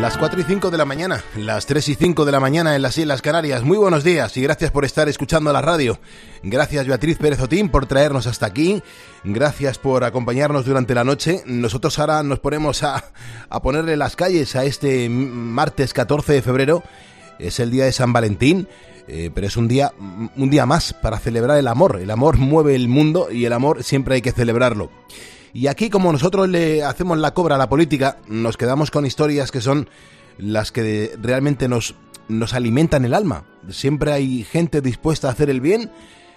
Las 4 y 5 de la mañana, las 3 y 5 de la mañana en las Islas Canarias. Muy buenos días y gracias por estar escuchando la radio. Gracias Beatriz Pérez Otín por traernos hasta aquí. Gracias por acompañarnos durante la noche. Nosotros ahora nos ponemos a, a ponerle las calles a este martes 14 de febrero. Es el día de San Valentín. Eh, pero es un día, un día más para celebrar el amor. El amor mueve el mundo y el amor siempre hay que celebrarlo. Y aquí, como nosotros le hacemos la cobra a la política, nos quedamos con historias que son las que realmente nos, nos alimentan el alma. Siempre hay gente dispuesta a hacer el bien,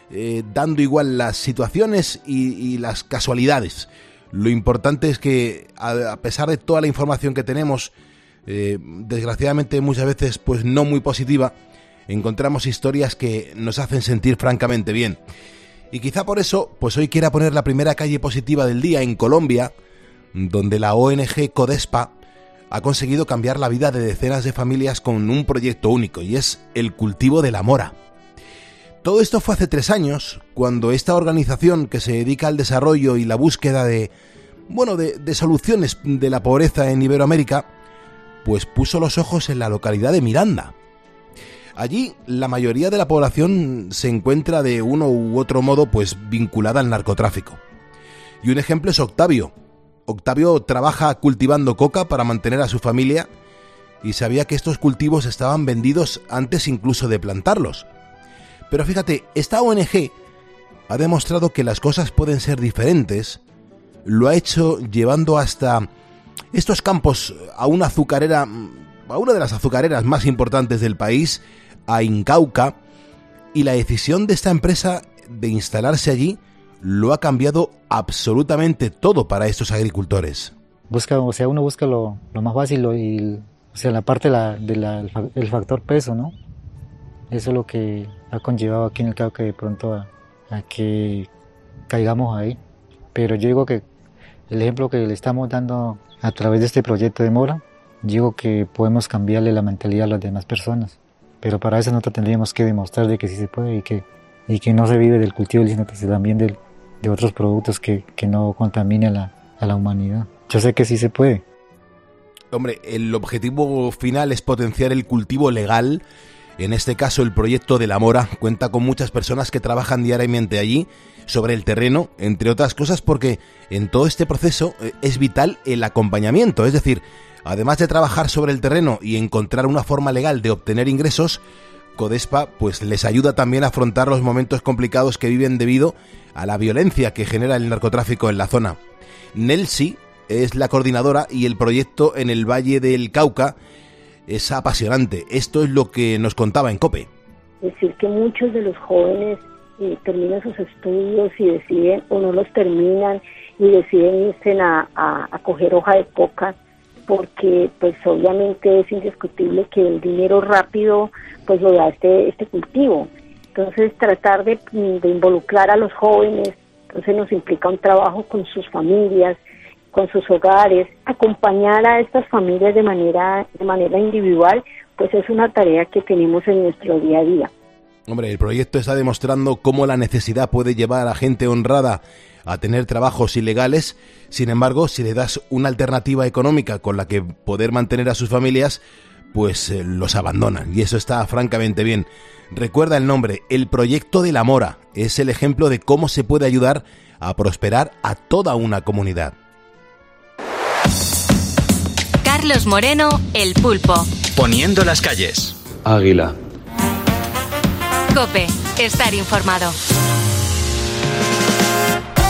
eh, dando igual las situaciones y, las casualidades. Lo importante es que, a, pesar de toda la información que tenemos, eh, desgraciadamente muchas veces pues no muy positiva, encontramos historias que nos hacen sentir francamente bien. Y quizá por eso, pues hoy quiera poner la primera calle positiva del día en Colombia, donde la ONG Codespa ha conseguido cambiar la vida de decenas de familias con un proyecto único, y es el cultivo de la mora. Todo esto fue hace tres años, cuando esta organización que se dedica al desarrollo y la búsqueda de, bueno, de, de soluciones de la pobreza en Iberoamérica, pues puso los ojos en la localidad de Miranda, Allí la mayoría de la población se encuentra de uno u otro modo pues vinculada al narcotráfico. Y un ejemplo es Octavio. Octavio trabaja cultivando coca para mantener a su familia y sabía que estos cultivos estaban vendidos antes incluso de plantarlos. Pero fíjate, esta ONG ha demostrado que las cosas pueden ser diferentes, lo ha hecho llevando hasta estos campos a una azucarera, a una de las azucareras más importantes del país, a Incauca y la decisión de esta empresa de instalarse allí lo ha cambiado absolutamente todo para estos agricultores. Busca, o sea, uno busca lo, más fácil y, o sea, la parte del factor peso, ¿no? Eso es lo que ha conllevado aquí en el Cauca de pronto a, a que caigamos ahí. Pero yo digo que el ejemplo que le estamos dando a través de este proyecto de Mora, digo que podemos cambiarle la mentalidad a las demás personas. Pero para eso nosotros tendríamos que demostrar de que sí se puede y que, y que no se vive del cultivo, sino también del, de otros productos que, que no contaminen a la, a la humanidad. Yo sé que sí se puede. Hombre, el objetivo final es potenciar el cultivo legal. En este caso, el proyecto de la Mora cuenta con muchas personas que trabajan diariamente allí sobre el terreno, entre otras cosas porque en todo este proceso eh, es vital el acompañamiento, es decir, Además de trabajar sobre el terreno y encontrar una forma legal de obtener ingresos, Codespa pues les ayuda también a afrontar los momentos complicados que viven debido a la violencia que genera el narcotráfico en la zona. Nelsi es la coordinadora y el proyecto en el Valle del Cauca es apasionante. Esto es lo que nos contaba en COPE. Decir que muchos de los jóvenes eh, terminan sus estudios y deciden o no los terminan y deciden irse a, a coger hoja de coca porque pues obviamente es indiscutible que el dinero rápido pues lo da este, este cultivo. Entonces tratar de, involucrar a los jóvenes, entonces nos implica un trabajo con sus familias, con sus hogares, acompañar a estas familias de manera, de manera individual, pues es una tarea que tenemos en nuestro día a día. Hombre, el proyecto está demostrando cómo la necesidad puede llevar a gente honrada a tener trabajos ilegales. Sin embargo, si le das una alternativa económica con la que poder mantener a sus familias, pues eh, los abandonan. Y eso está francamente bien. Recuerda el nombre, el Proyecto de la Mora. Es el ejemplo de cómo se puede ayudar a prosperar a toda una comunidad. Carlos Moreno, El Pulpo. Poniendo las calles. Águila. Cope, estar informado.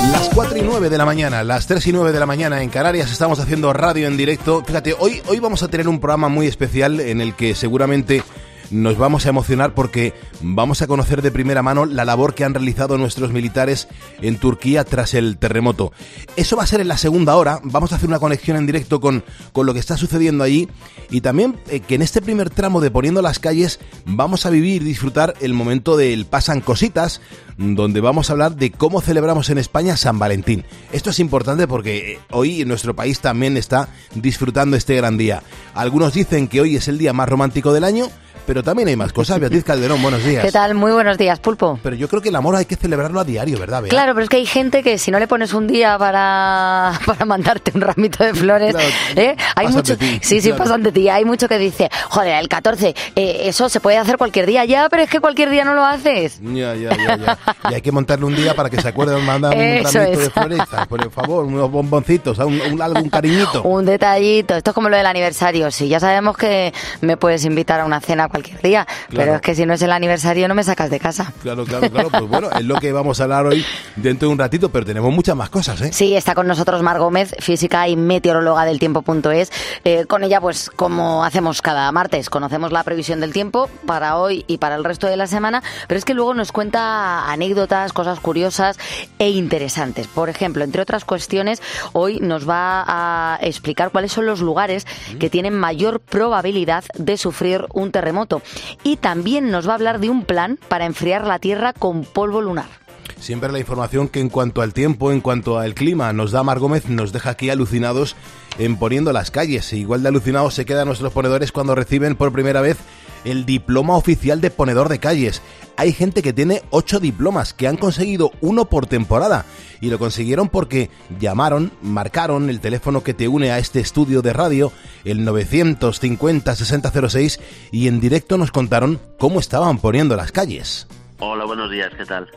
Las 4 y 9 de la mañana, las 3 y 9 de la mañana en Canarias estamos haciendo radio en directo. Fíjate, hoy, hoy vamos a tener un programa muy especial en el que seguramente nos vamos a emocionar porque vamos a conocer de primera mano la labor que han realizado nuestros militares en Turquía tras el terremoto. Eso va a ser en la segunda hora, vamos a hacer una conexión en directo con, con lo que está sucediendo allí y también eh, que en este primer tramo de Poniendo las calles vamos a vivir y disfrutar el momento del Pasan Cositas, donde vamos a hablar de cómo celebramos en España San Valentín. Esto es importante porque eh, hoy nuestro país también está disfrutando este gran día. Algunos dicen que hoy es el día más romántico del año, pero también hay más cosas. Beatriz Calderón, buenos días. ¿Qué tal? Muy buenos días, Pulpo. Pero yo creo que el amor hay que celebrarlo a diario, ¿verdad, Bea? Claro, pero es que hay gente que si no le pones un día para, para mandarte un ramito de flores, Claro, ¿eh? hay mucho, ti, sí, sí, claro. pasan de ti. Hay mucho que dice, joder, el 14, eh, eso se puede hacer cualquier día, ya, pero es que cualquier día no lo haces. Ya, ya, ya, ya. Y hay que montarle un día para que se acuerde de mandar un Eso ramito de es. flores, por favor, unos bomboncitos, un, un- algún cariñito. Un detallito, esto es como lo del aniversario. Sí, ya sabemos que me puedes invitar a una cena cualquier día, pero es que si no es el aniversario no me sacas de casa. Claro, claro, claro. Pues bueno, es lo que vamos a hablar hoy dentro de un ratito, pero tenemos muchas más cosas, ¿eh? Sí, está con nosotros Mar Gómez, física y meteoróloga del tiempo.es. Eh, con ella, pues como hacemos cada martes, conocemos la previsión del tiempo para hoy y para el resto de la semana, pero es que luego nos cuenta anécdotas, cosas curiosas e interesantes. Por ejemplo, entre otras cuestiones, hoy nos va a explicar cuáles son los lugares que tienen mayor probabilidad de sufrir un terremoto. Y también nos va a hablar de un plan para enfriar la Tierra con polvo lunar. Siempre la información que en cuanto al tiempo, en cuanto al clima, nos da Mar Gómez, nos deja aquí alucinados en poniendo las calles. E igual de alucinados se quedan nuestros ponedores cuando reciben por primera vez el diploma oficial de ponedor de calles. Hay gente que tiene ocho diplomas, que han conseguido uno por temporada. Y lo consiguieron porque llamaron, marcaron el teléfono que te une a este estudio de radio, el 950-6006, y en directo nos contaron cómo estaban poniendo las calles. Hola, buenos días, ¿qué tal?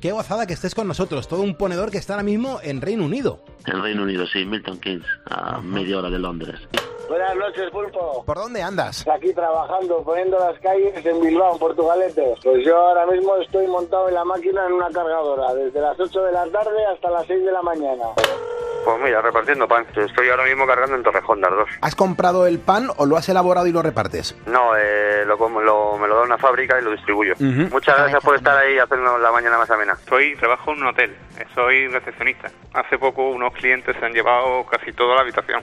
Qué gozada que estés con nosotros, todo un ponedor que está ahora mismo en Reino Unido. El Reino Unido, sí, Milton Keynes, a media hora de Londres. Buenas noches, Pulpo. ¿Por dónde andas? Aquí trabajando, poniendo las calles en Bilbao, en Portugalete. Pues yo ahora mismo estoy montado en la máquina en una cargadora, desde las 8 de la tarde hasta las 6 de la mañana. Pues mira, repartiendo pan. Estoy ahora mismo cargando en Torrejón, las dos. ¿Has comprado el pan o lo has elaborado y lo repartes? No, eh, lo, como- lo- me lo da una fábrica y lo distribuyo. Muchas gracias por estar ahí haciendo la mañana más amena. Soy, trabajo en un hotel, soy recepcionista. Hace poco unos clientes se han llevado casi toda la habitación.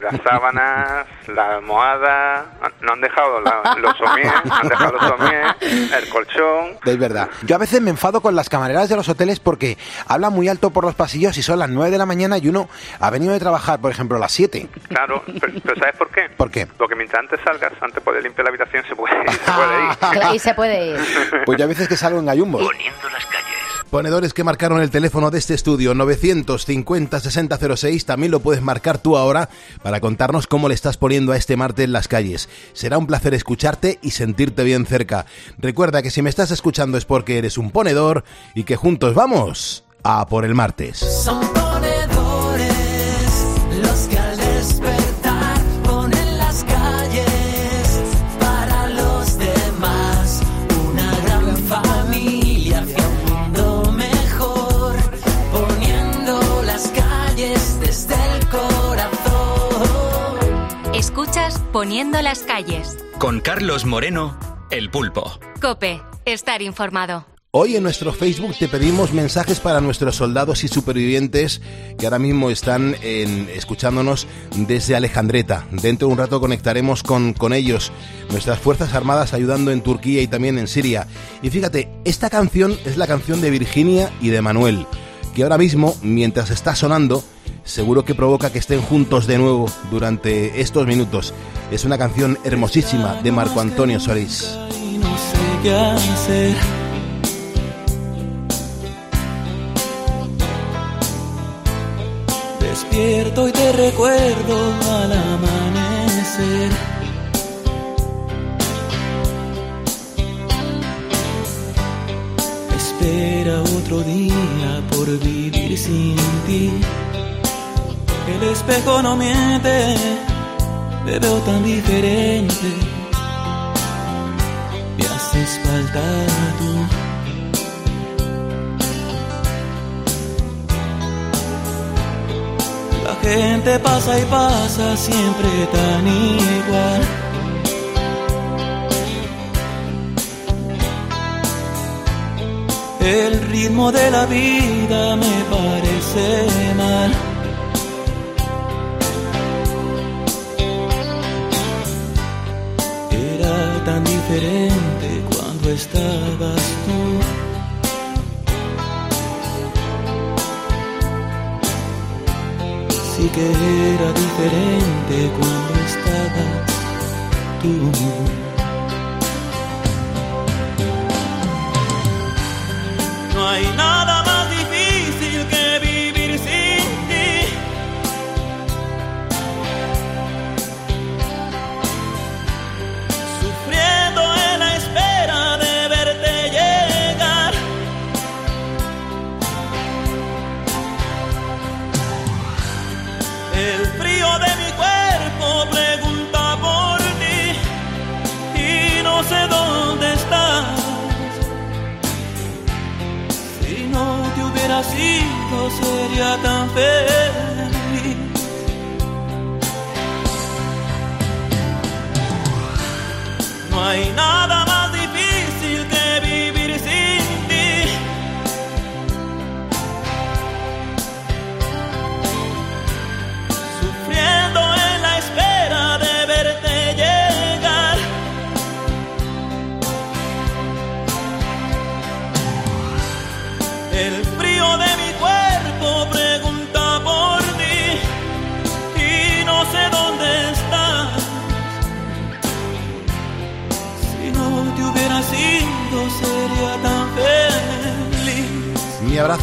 Las sábanas, la almohada, no han dejado la- los somiers, han dejado los somiers, el colchón. Es verdad. Yo a veces me enfado con las camareras de los hoteles porque hablan muy alto por los pasillos y son las 9 de la mañana y uno ha venido de trabajar, por ejemplo, a las 7. Claro, pero, pero ¿sabes por qué? ¿Por qué? Porque mientras antes salgas, antes de limpiar la habitación, se puede, se puede ir. Y se puede ir. Pues yo a veces que salgo en gallumbos. Poniendo las calles. Ponedores que marcaron el teléfono de este estudio 950-6006, también lo puedes marcar tú ahora para contarnos cómo le estás poniendo a este martes en las calles. Será un placer escucharte y sentirte bien cerca. Recuerda que si me estás escuchando es porque eres un ponedor y que juntos vamos a por el martes. Poniendo las calles. Con Carlos Moreno, El Pulpo. Cope, estar informado. Hoy en nuestro Facebook te pedimos mensajes para nuestros soldados y supervivientes que ahora mismo están en- escuchándonos desde Alejandreta. Dentro de un rato conectaremos con, con ellos, nuestras Fuerzas Armadas ayudando en Turquía y también en Siria. Y fíjate, esta canción es la canción de Virginia y de Manuel, que ahora mismo, mientras está sonando, seguro que provoca que estén juntos de nuevo durante estos minutos. Es una canción hermosísima de Marco Antonio Solís. Despierto y te recuerdo al amanecer. Espera otro día por vivir sin ti. El espejo no miente, te veo tan diferente. Me haces falta tú. La gente pasa y pasa siempre tan igual. El ritmo de la vida me parece mal. diferente cuando estabas tú. Sí que era diferente cuando estabas tú. No hay nada sido sería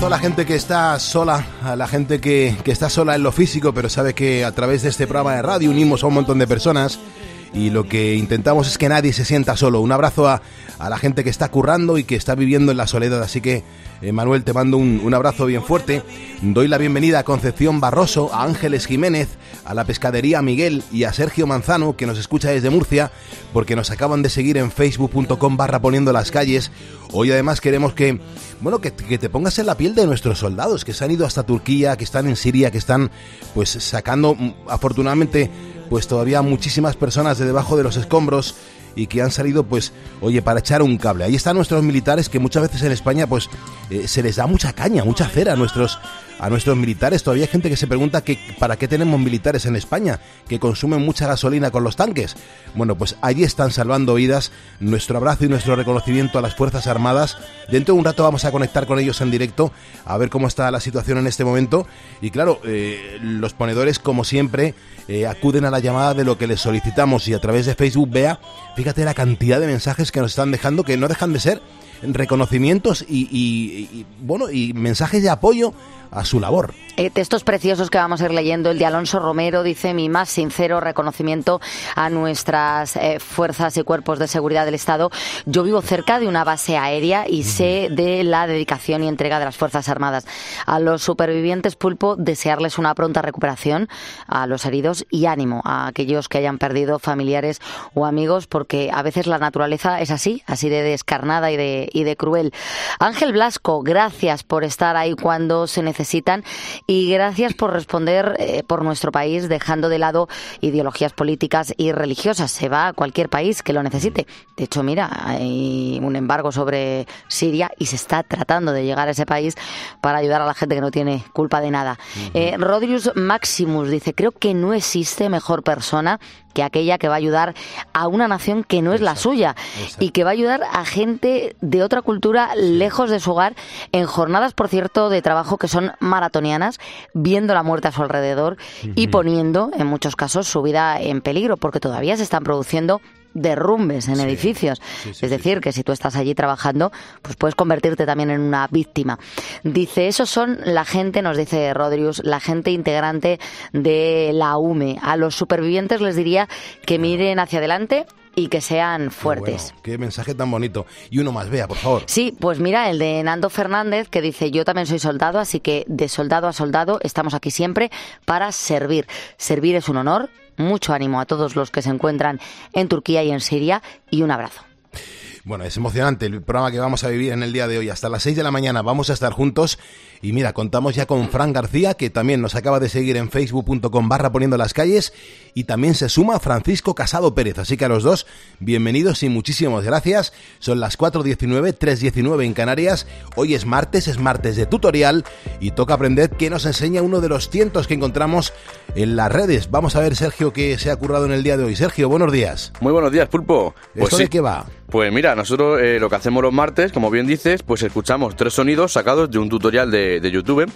a la gente que está sola, a la gente que, que está sola en lo físico, pero sabe que a través de este programa de radio unimos a un montón de personas y lo que intentamos es que nadie se sienta solo. Un abrazo a, a la gente que está currando y que está viviendo en la soledad. Así que, eh, Manuel, te mando un, un abrazo bien fuerte. Doy la bienvenida a Concepción Barroso, a Ángeles Jiménez, a la pescadería Miguel y a Sergio Manzano, que nos escucha desde Murcia, porque nos acaban de seguir en facebook.com barra poniendo las calles. Hoy además queremos que, bueno, que, que te pongas en la piel de nuestros soldados que se han ido hasta Turquía, que están en Siria, que están pues sacando mm, afortunadamente pues todavía muchísimas personas de debajo de los escombros y que han salido pues oye para echar un cable. Ahí están nuestros militares que muchas veces en España pues eh, se les da mucha caña mucha cera a nuestros a nuestros militares. Todavía hay gente que se pregunta que para qué tenemos militares en España que consumen mucha gasolina con los tanques. Bueno pues allí están salvando vidas. Nuestro abrazo y nuestro reconocimiento a las fuerzas armadas. Dentro de un rato vamos a conectar con ellos en directo a ver cómo está la situación en este momento. Y claro eh, los ponedores como siempre eh, acuden a la llamada de lo que les solicitamos. Y a través de Facebook vea fíjate la cantidad de mensajes que nos están dejando que no dejan de ser reconocimientos y, y- bueno y mensajes de apoyo a su labor. Eh, textos preciosos que vamos a ir leyendo. El de Alonso Romero dice mi más sincero reconocimiento a nuestras eh, fuerzas y cuerpos de seguridad del Estado. Yo vivo cerca de una base aérea y sé de la dedicación y entrega de las Fuerzas Armadas. A los supervivientes pulpo desearles una pronta recuperación, a los heridos y ánimo a aquellos que hayan perdido familiares o amigos, porque a veces la naturaleza es así, así de descarnada y de, y de cruel. Ángel Blasco, gracias por estar ahí cuando se necesitan y gracias por responder eh, por nuestro país dejando de lado ideologías políticas y religiosas. Se va a cualquier país que lo necesite. De hecho, mira, hay un embargo sobre Siria y se está tratando de llegar a ese país para ayudar a la gente que no tiene culpa de nada. Eh, Rodrius Maximus dice, creo que no existe mejor persona que aquella que va a ayudar a una nación que no es la suya y que va a ayudar a gente de otra cultura lejos de su hogar en jornadas, por cierto, de trabajo que son maratonianas, viendo la muerte a su alrededor y poniendo, en muchos casos, su vida en peligro, porque todavía se están produciendo derrumbes en edificios. es decir, que si tú estás allí trabajando, pues puedes convertirte también en una víctima. Dice, esos son la gente, nos dice Rodrius, la gente integrante de la UME. A los supervivientes les diría que miren hacia adelante y que sean fuertes. Qué mensaje tan bonito. Y uno más, vea, por favor. Sí, pues mira, el de Nando Fernández que dice, yo también soy soldado, así que de soldado a soldado estamos aquí siempre para servir. Servir es un honor, mucho ánimo a todos los que se encuentran en Turquía y en Siria y un abrazo. Bueno, es emocionante el programa que vamos a vivir en el día de hoy. Hasta las 6 de la mañana vamos a estar juntos. Y mira, contamos ya con Fran García, que también nos acaba de seguir en facebook.com barra poniendo las calles. Y también se suma Francisco Casado Pérez. Así que a los dos, bienvenidos y muchísimas gracias. Son las 4.19, 3.19 en Canarias. Hoy es martes, es martes de tutorial. Y toca aprender qué nos enseña uno de los cientos que encontramos en las redes. Vamos a ver, Sergio, qué se ha currado en el día de hoy. Sergio, buenos días. Muy buenos días, Pulpo. ¿Esto de qué va? Pues mira, nosotros eh, lo que hacemos los martes, como bien dices, pues escuchamos tres sonidos sacados de un tutorial de, de YouTube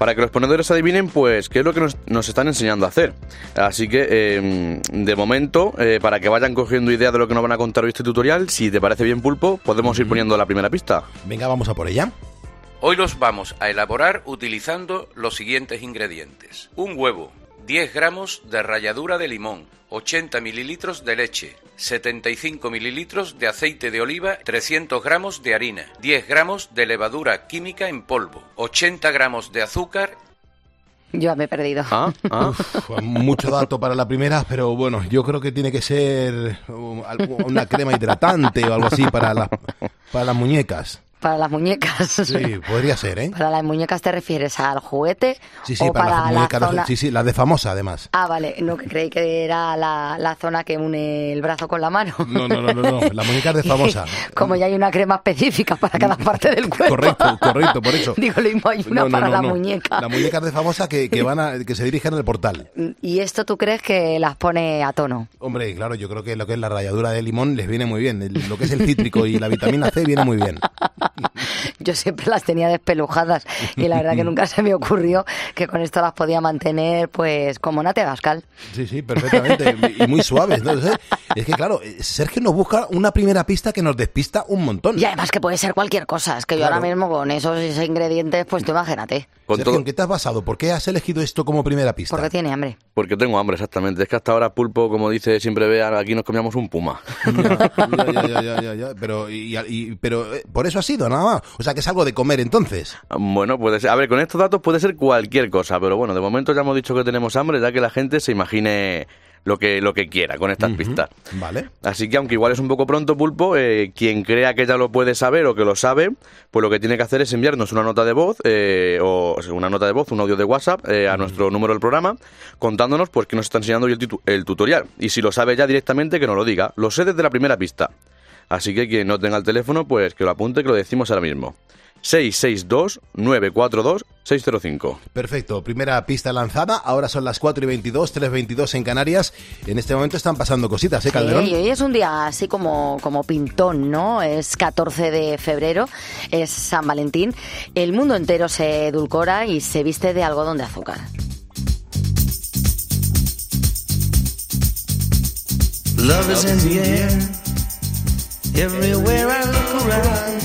para que los ponedores adivinen pues qué es lo que nos, nos están enseñando a hacer. Así que, eh, de momento, eh, para que vayan cogiendo idea de lo que nos van a contar hoy este tutorial, si te parece bien, Pulpo, podemos ir poniendo la primera pista. Venga, vamos a por ella. Hoy los vamos a elaborar utilizando los siguientes ingredientes. Un huevo, 10 gramos de ralladura de limón, 80 mililitros de leche, 75 mililitros de aceite de oliva, 300 gramos de harina, 10 gramos de levadura química en polvo, 80 gramos de azúcar Yo me he perdido. Ah, ah. Uf, mucho dato para la primera, pero bueno, yo creo que tiene que ser algo- una crema hidratante o algo así para, la- para las muñecas. Para las muñecas. Sí, podría ser, ¿eh? ¿Para las muñecas te refieres al juguete? Sí, sí, o para, para, las la muñecas. zona... Sí, sí, la de famosa, además. Ah, vale, no, que creí que era la, la zona que une el brazo con la mano. No, no, no, no, no. La muñeca de famosa. Como ya hay una crema específica para cada parte del cuerpo. Correcto, correcto, por eso. Digo, lo mismo hay una No, no, para no, la no. muñeca. La muñeca de famosa que, que van a, que se dirigen al portal. ¿Y esto tú crees que las pone a tono? Hombre, claro, yo creo que lo que es la ralladura de limón les viene muy bien. Lo que es el cítrico y la vitamina C viene muy bien. Yo siempre las tenía despelujadas y la verdad que nunca se me ocurrió que con esto las podía mantener pues como Nate Gascal. Sí, sí, perfectamente. Y muy suaves. ¿no? Es es que, claro, Sergio nos busca una primera pista que nos despista un montón. Y además que puede ser cualquier cosa, es que yo ahora mismo con esos ingredientes pues tú imagínate. Sergio, ¿en qué te has basado? ¿Por qué has elegido esto como primera pista? Porque tiene hambre. Porque tengo hambre, exactamente. Es que hasta ahora pulpo, como dice siempre Bea, aquí nos comíamos un puma. Ya, ya, ya, ya, ya, ya. Pero, y- y- pero eh, por eso ha nada más. O sea, que es algo de comer entonces. Bueno, puede ser. A ver, con estos datos puede ser cualquier cosa, pero bueno, de momento ya hemos dicho que tenemos hambre, ya que la gente se imagine lo que, lo que quiera con estas pistas. Vale. Así que aunque igual es un poco pronto, Pulpo, eh, quien crea que ya lo puede saber o que lo sabe, pues lo que tiene que hacer es enviarnos una nota de voz, eh, o, o sea, una nota de voz, un audio de WhatsApp eh, a nuestro número del programa, contándonos pues que nos está enseñando hoy el, el tutorial. Y si lo sabe ya directamente, que nos lo diga. Lo sé desde la primera pista. Así que quien no tenga el teléfono, pues que lo apunte, que lo decimos ahora mismo. 662-942-605. Perfecto, primera pista lanzada. Ahora son las 4 y 22, 3.22 en Canarias. En este momento están pasando cositas, ¿eh, Calderón? Sí, y hoy es un día así como, como pintón, ¿no? Es 14 de febrero, es San Valentín. El mundo entero se edulcora y se viste de algodón de azúcar. Love is in the air. Everywhere I look around.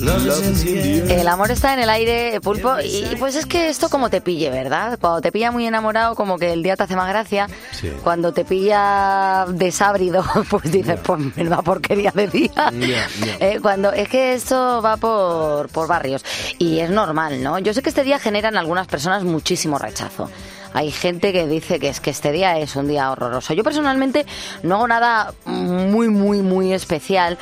Love is in the air. El amor está en el aire, pulpo, y pues es que esto como te pille, ¿verdad? Cuando te pilla muy enamorado, como que el día te hace más gracia. Sí. Cuando te pilla desábrido, pues dices, pues menuda porquería de día. Ya, ya. Eh, cuando es que esto va por, por barrios y es normal, ¿no? Yo sé que este día genera en algunas personas muchísimo rechazo. Hay gente que dice que es que este día es un día horroroso. Yo personalmente no hago nada muy, muy, muy especial,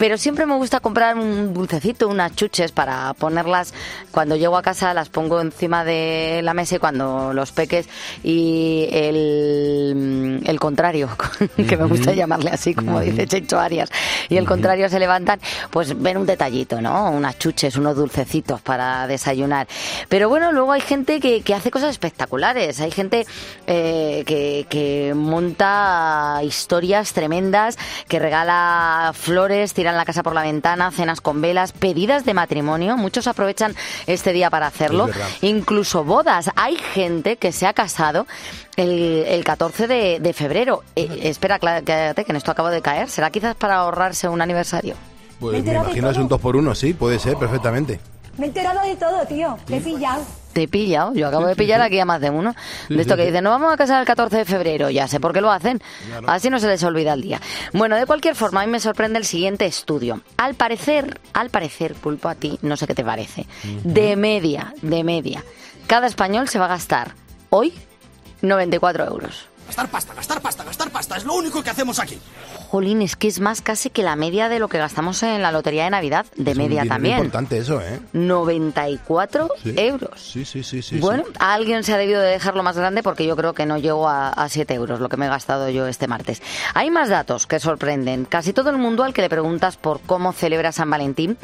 pero siempre me gusta comprar un dulcecito, unas chuches para ponerlas cuando llego a casa, las pongo encima de la mesa y cuando los peques y el, el contrario, que me gusta llamarle así, como dice Checho Arias, y el contrario se levantan, pues ven un detallito, ¿no? Unas chuches, unos dulcecitos para desayunar. Pero bueno, luego hay gente que, que hace cosas espectaculares. Hay gente eh, que, que monta historias tremendas, que regala flores, tiran la casa por la ventana, cenas con velas, pedidas de matrimonio. Muchos aprovechan este día para hacerlo. Incluso bodas. Hay gente que se ha casado el, el 14 de, de febrero. Eh, espera, quédate, que en esto acabo de caer. ¿Será quizás para ahorrarse un aniversario? Pues me imagino es un 2 por 1 sí, puede ser, perfectamente. Me he enterado de todo, tío. Te he pillado. Te he pillado. Yo acabo de pillar aquí a más de uno. Sí, de esto sí, que sí. dicen, no vamos a casar el 14 de febrero. Ya sé por qué lo hacen. Así no se les olvida el día. Bueno, de cualquier forma, a mí me sorprende el siguiente estudio. Al parecer, al parecer, pulpo a ti, no sé qué te parece. De media, de media. Cada español se va a gastar hoy 94 euros. Gastar pasta, gastar pasta, gastar pasta. Es lo único que hacemos aquí. Jolín, es que es más casi que la media de lo que gastamos en la lotería de Navidad, de Es media dinero también. importante eso, ¿eh? 94 Sí. euros. Sí, sí, sí, sí. bueno, sí. a alguien se ha debido de dejarlo más grande porque yo creo que no llego a, a 7 euros, lo que me he gastado yo este martes. Hay más datos que sorprenden. Casi todo el mundo al que le preguntas por cómo celebra San Valentín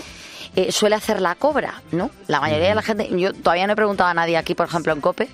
eh, suele hacer la cobra, ¿no? La mayoría de la gente, yo todavía no he preguntado a nadie aquí, por ejemplo, en COPE,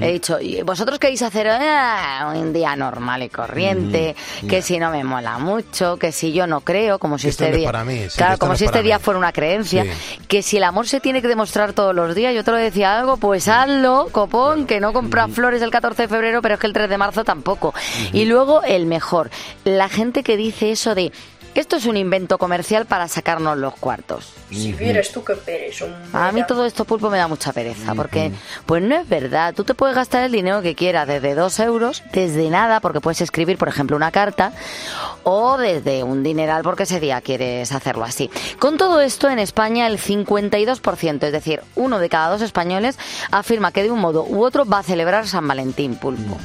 he dicho, "¿Y vosotros queréis hacer Ah, un día normal y corriente? Que si no me mola mucho, que si yo no creo, como si este no día... para mí, sí, claro, como no si este día mí. fuera una creencia, Sí. que si el amor se tiene que demostrar todos los días, yo te lo decía algo, pues hazlo, copón, que no compras flores el 14 de febrero, pero es que el 3 de marzo tampoco. Y luego el mejor, la gente que dice eso de Esto es un invento comercial para sacarnos los cuartos. Si vieras tú qué pereza. A mí todo esto pulpo me da mucha pereza, porque pues no es verdad. Tú te puedes gastar el dinero que quieras, desde dos euros, desde nada, porque puedes escribir, por ejemplo, una carta, o desde un dineral porque ese día quieres hacerlo así. Con todo esto, en España el 52%, es decir, uno de cada dos españoles, afirma que de un modo u otro va a celebrar San Valentín pulpo.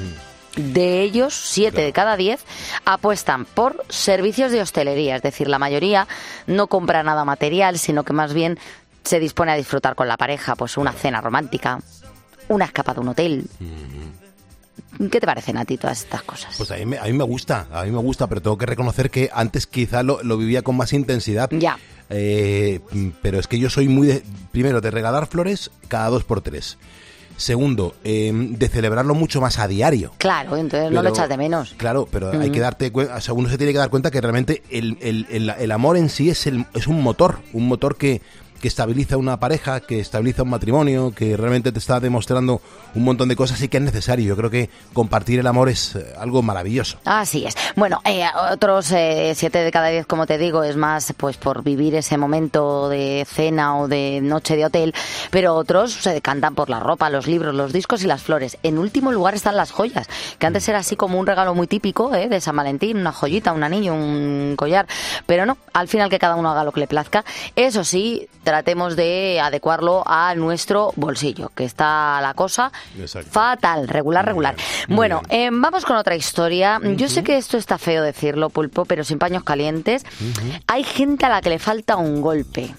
De ellos, siete de cada diez apuestan por servicios de hostelería, es decir, la mayoría no compra nada material, sino que más bien se dispone a disfrutar con la pareja, pues una cena romántica, una escapada a un hotel. ¿Qué te parecen a ti todas estas cosas? Pues a mí, me, a mí me gusta, a mí me gusta, pero tengo que reconocer que antes quizá lo, lo vivía con más intensidad. Ya. Eh, pero es que yo soy muy de, primero, de regalar flores cada dos por tres. Segundo, eh, de celebrarlo mucho más a diario. Claro, entonces no lo echas de menos. Claro, pero hay Ujú. que darte cuenta, o sea, uno se tiene que dar cuenta que realmente el, el- el- el amor en sí es, el, es un motor, un motor que, que estabiliza una pareja, que estabiliza un matrimonio, que realmente te está demostrando un montón de cosas y que es necesario. Yo creo que compartir el amor es eh, algo maravilloso. Así es. Bueno, eh, otros eh, siete de cada diez, como te digo, es más pues por vivir ese momento de cena o de noche de hotel, pero otros se decantan por la ropa, los libros, los discos y las flores. En último lugar están las joyas, que antes era así como un regalo muy típico eh, de San Valentín, una joyita, un anillo, un collar, pero no, al final que cada uno haga lo que le plazca. Eso sí, tratemos de adecuarlo a nuestro bolsillo, que está la cosa fatal, regular, regular. Bueno, eh, vamos con otra historia. Yo sé que esto está feo decirlo, pulpo, pero sin paños calientes. Hay gente a la que le falta un golpe.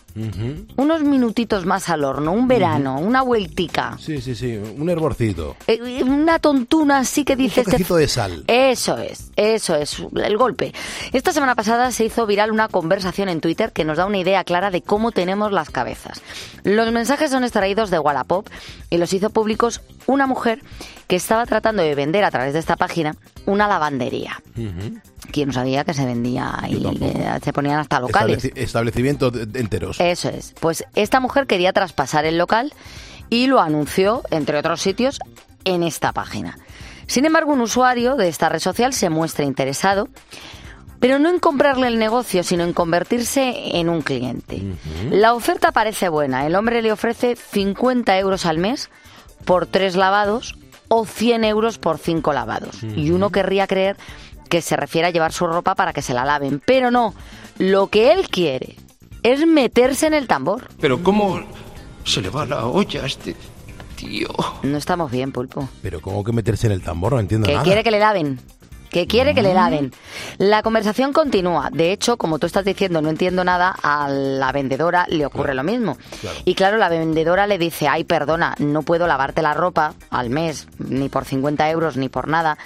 Unos minutitos más al horno, un verano, una vueltica. Sí, sí, sí, un hervorcito. Eh, una tontuna así que dices... Un toquecito de sal. Eso es, eso es, el golpe. Esta semana pasada se hizo viral una conversación en Twitter que nos da una idea clara de cómo tenemos las cabezas. Los mensajes son extraídos de Wallapop y los hizo públicos una mujer que estaba tratando de vender a través de esta página una lavandería. ¿Quién no sabía que se vendía y que se ponían hasta locales? Estableci- establecimientos enteros. Eso es. Pues esta mujer quería traspasar el local y lo anunció, entre otros sitios, en esta página. Sin embargo, un usuario de esta red social se muestra interesado, pero no en comprarle el negocio, sino en convertirse en un cliente. La oferta parece buena. El hombre le ofrece 50 euros al mes por tres lavados o 100 euros por cinco lavados. Y uno querría creer que se refiere a llevar su ropa para que se la laven. Pero no, lo que él quiere es meterse en el tambor. Pero ¿cómo se le va la olla a este tío? No estamos bien, pulpo. Pero ¿cómo que meterse en el tambor? No entiendo Que nada. quiere que le laven. Que quiere que le laven. La conversación continúa. De hecho, como tú estás diciendo, no entiendo nada, a la vendedora le ocurre lo mismo. Y claro, la vendedora le dice, ay, perdona, no puedo lavarte la ropa al mes, ni por 50 euros, ni por nada.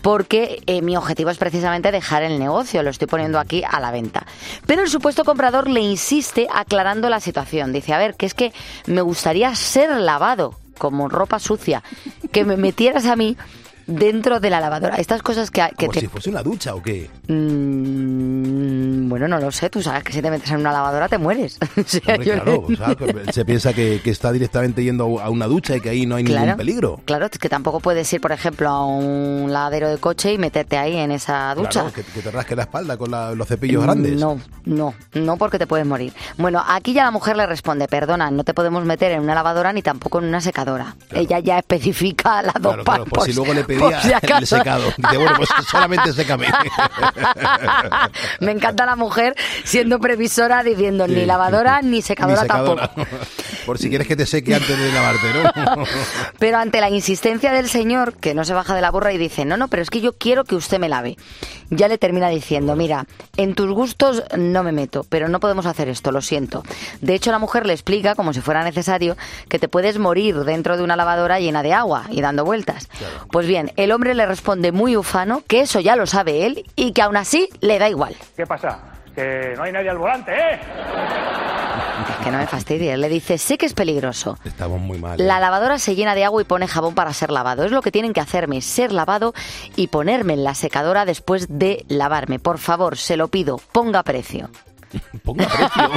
Porque eh, mi objetivo es precisamente dejar el negocio, lo estoy poniendo aquí a la venta. Pero el supuesto comprador le insiste aclarando la situación. Dice, a ver, que es que me gustaría ser lavado como ropa sucia, que me metieras a mí dentro de la lavadora. Estas cosas que, que Como te... si fuese una ducha o qué. Mm, bueno, no lo sé, tú sabes que si te metes en una lavadora te mueres. O sea, Hombre, yo- claro, o sea, se piensa que, que está directamente yendo a una ducha y que ahí no hay ningún peligro. Claro, es que tampoco puedes ir, por ejemplo, a un lavadero de coche y meterte ahí en esa ducha. Claro, que, que te rasque la espalda con la- los cepillos grandes. Mm, No, no, no porque te puedes morir. Bueno, aquí ya la mujer le responde, perdona, no te podemos meter en una lavadora ni tampoco en una secadora. Ella ya especifica las dos partes. por si luego le por pedía si el secado. Dice, bueno, pues solamente sécame. Me encanta la mujer siendo previsora diciendo ni lavadora ni secadora, Ni secadora. tampoco. Por si quieres que te seque antes de lavarte, ¿no? Pero ante la insistencia del señor, que no se baja de la burra y dice, no, no, pero es que yo quiero que usted me lave, ya le termina diciendo, mira, en tus gustos no me meto, pero no podemos hacer esto, lo siento. De hecho, la mujer le explica, como si fuera necesario, que te puedes morir dentro de una lavadora llena de agua y dando vueltas. Pues bien, el hombre le responde muy ufano que eso ya lo sabe él y que aún así le da igual. ¿Qué pasa? Que no hay nadie al volante, ¿eh? Que no me fastidies. Le dice, sé que es peligroso. Estamos muy mal. ¿eh? La lavadora se llena de agua y pone jabón para ser lavado. Es lo que tienen que hacerme, ser lavado y ponerme en la secadora después de lavarme. Por favor, se lo pido, ponga precio. Ponga precio.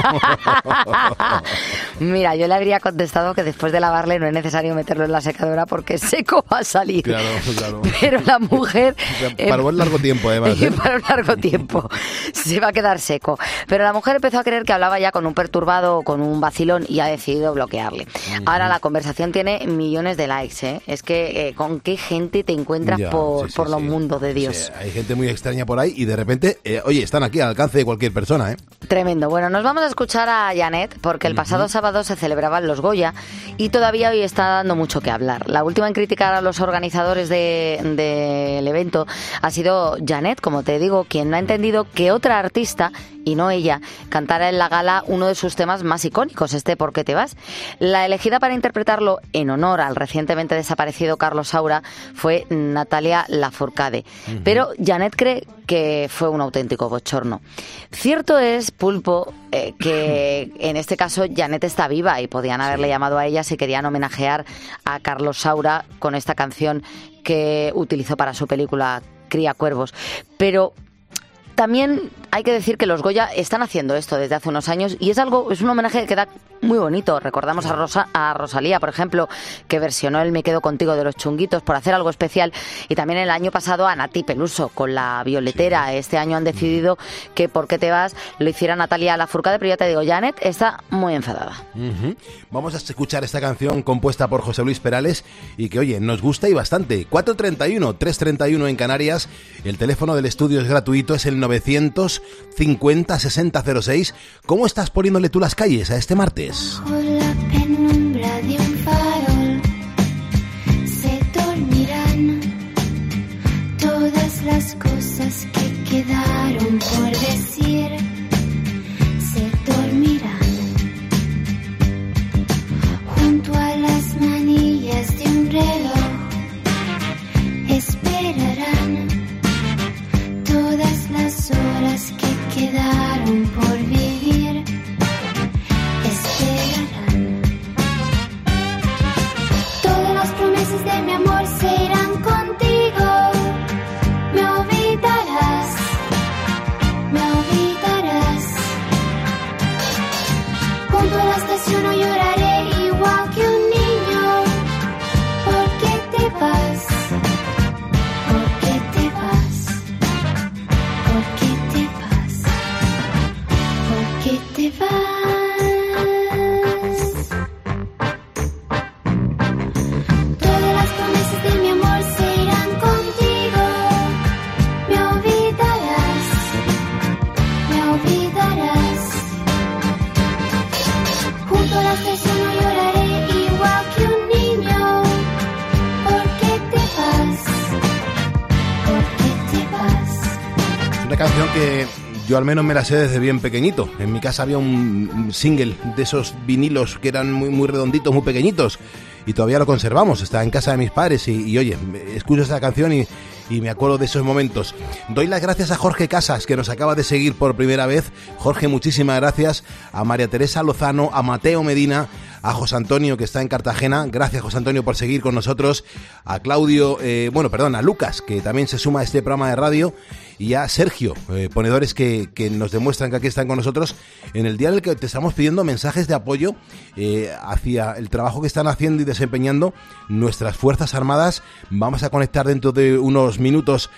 Mira, yo le habría contestado que después de lavarle no es necesario meterlo en la secadora porque seco va a salir. Claro, claro. Pero la mujer... eh, Para buen largo tiempo, además. ¿eh? para un largo tiempo. Se va a quedar seco. Pero la mujer empezó a creer que hablaba ya con un perturbado o con un vacilón y ha decidido bloquearle. Ahora la conversación tiene millones de likes, ¿eh? Es que eh, con qué gente te encuentras Ya, por, sí, sí, por los mundos de Dios. Hay gente muy extraña por ahí y de repente, eh, oye, están aquí al alcance de cualquier persona, ¿eh? Tremendo. Bueno, nos vamos a escuchar a Janet porque el pasado sábado se celebraban los Goya y todavía hoy está dando mucho que hablar. La última en criticar a los organizadores de- del evento ha sido Janet, como te digo, quien no ha entendido que otra artista y no ella cantara en la gala uno de sus temas más icónicos, este ¿Por qué te vas? La elegida para interpretarlo en honor al recientemente desaparecido Carlos Saura fue Natalia Lafourcade. Pero Janet cree que fue un auténtico bochorno. Cierto es, Pulpo, eh, que en este caso Janet está viva y podían haberle llamado a ella si querían homenajear a Carlos Saura con esta canción que utilizó para su película Cría Cuervos. Pero también hay que decir que los Goya están haciendo esto desde hace unos años y es algo, es un homenaje que queda muy bonito. Recordamos a, Rosa, a Rosalía, por ejemplo, que versionó el Me quedo contigo de los chunguitos por hacer algo especial. Y también el año pasado a Nati Peluso con la violetera. Este año han decidido que por qué te vas lo hiciera Natalia Lafourcade, pero ya te digo, Janet está muy enfadada. Vamos a escuchar esta canción compuesta por José Luis Perales y que, oye, nos gusta y bastante. 431, 331 en Canarias. El teléfono del estudio es gratuito, es el 950 6006. ¿Cómo estás poniéndole tú las calles a este martes? Todas las cosas que quedaron por decir. Las horas que quedaron por vivir al menos me la sé desde bien pequeñito. En mi casa había un, single de esos vinilos que eran muy, muy redonditos, muy pequeñitos. Y todavía lo conservamos. Está en casa de mis padres y, y, oye, escucho esta canción y, y me acuerdo de esos momentos. Doy las gracias a Jorge Casas, que nos acaba de seguir por primera vez. Jorge, muchísimas gracias. A María Teresa Lozano, a Mateo Medina, a José Antonio, que está en Cartagena. Gracias, José Antonio, por seguir con nosotros. A Claudio, eh, bueno, perdón, a Lucas, que también se suma a este programa de radio. Y a Sergio, eh, ponedores que, que nos demuestran que aquí están con nosotros en el día en el que te estamos pidiendo mensajes de apoyo eh, hacia el trabajo que están haciendo y desempeñando nuestras Fuerzas Armadas. Vamos a conectar dentro de unos minutos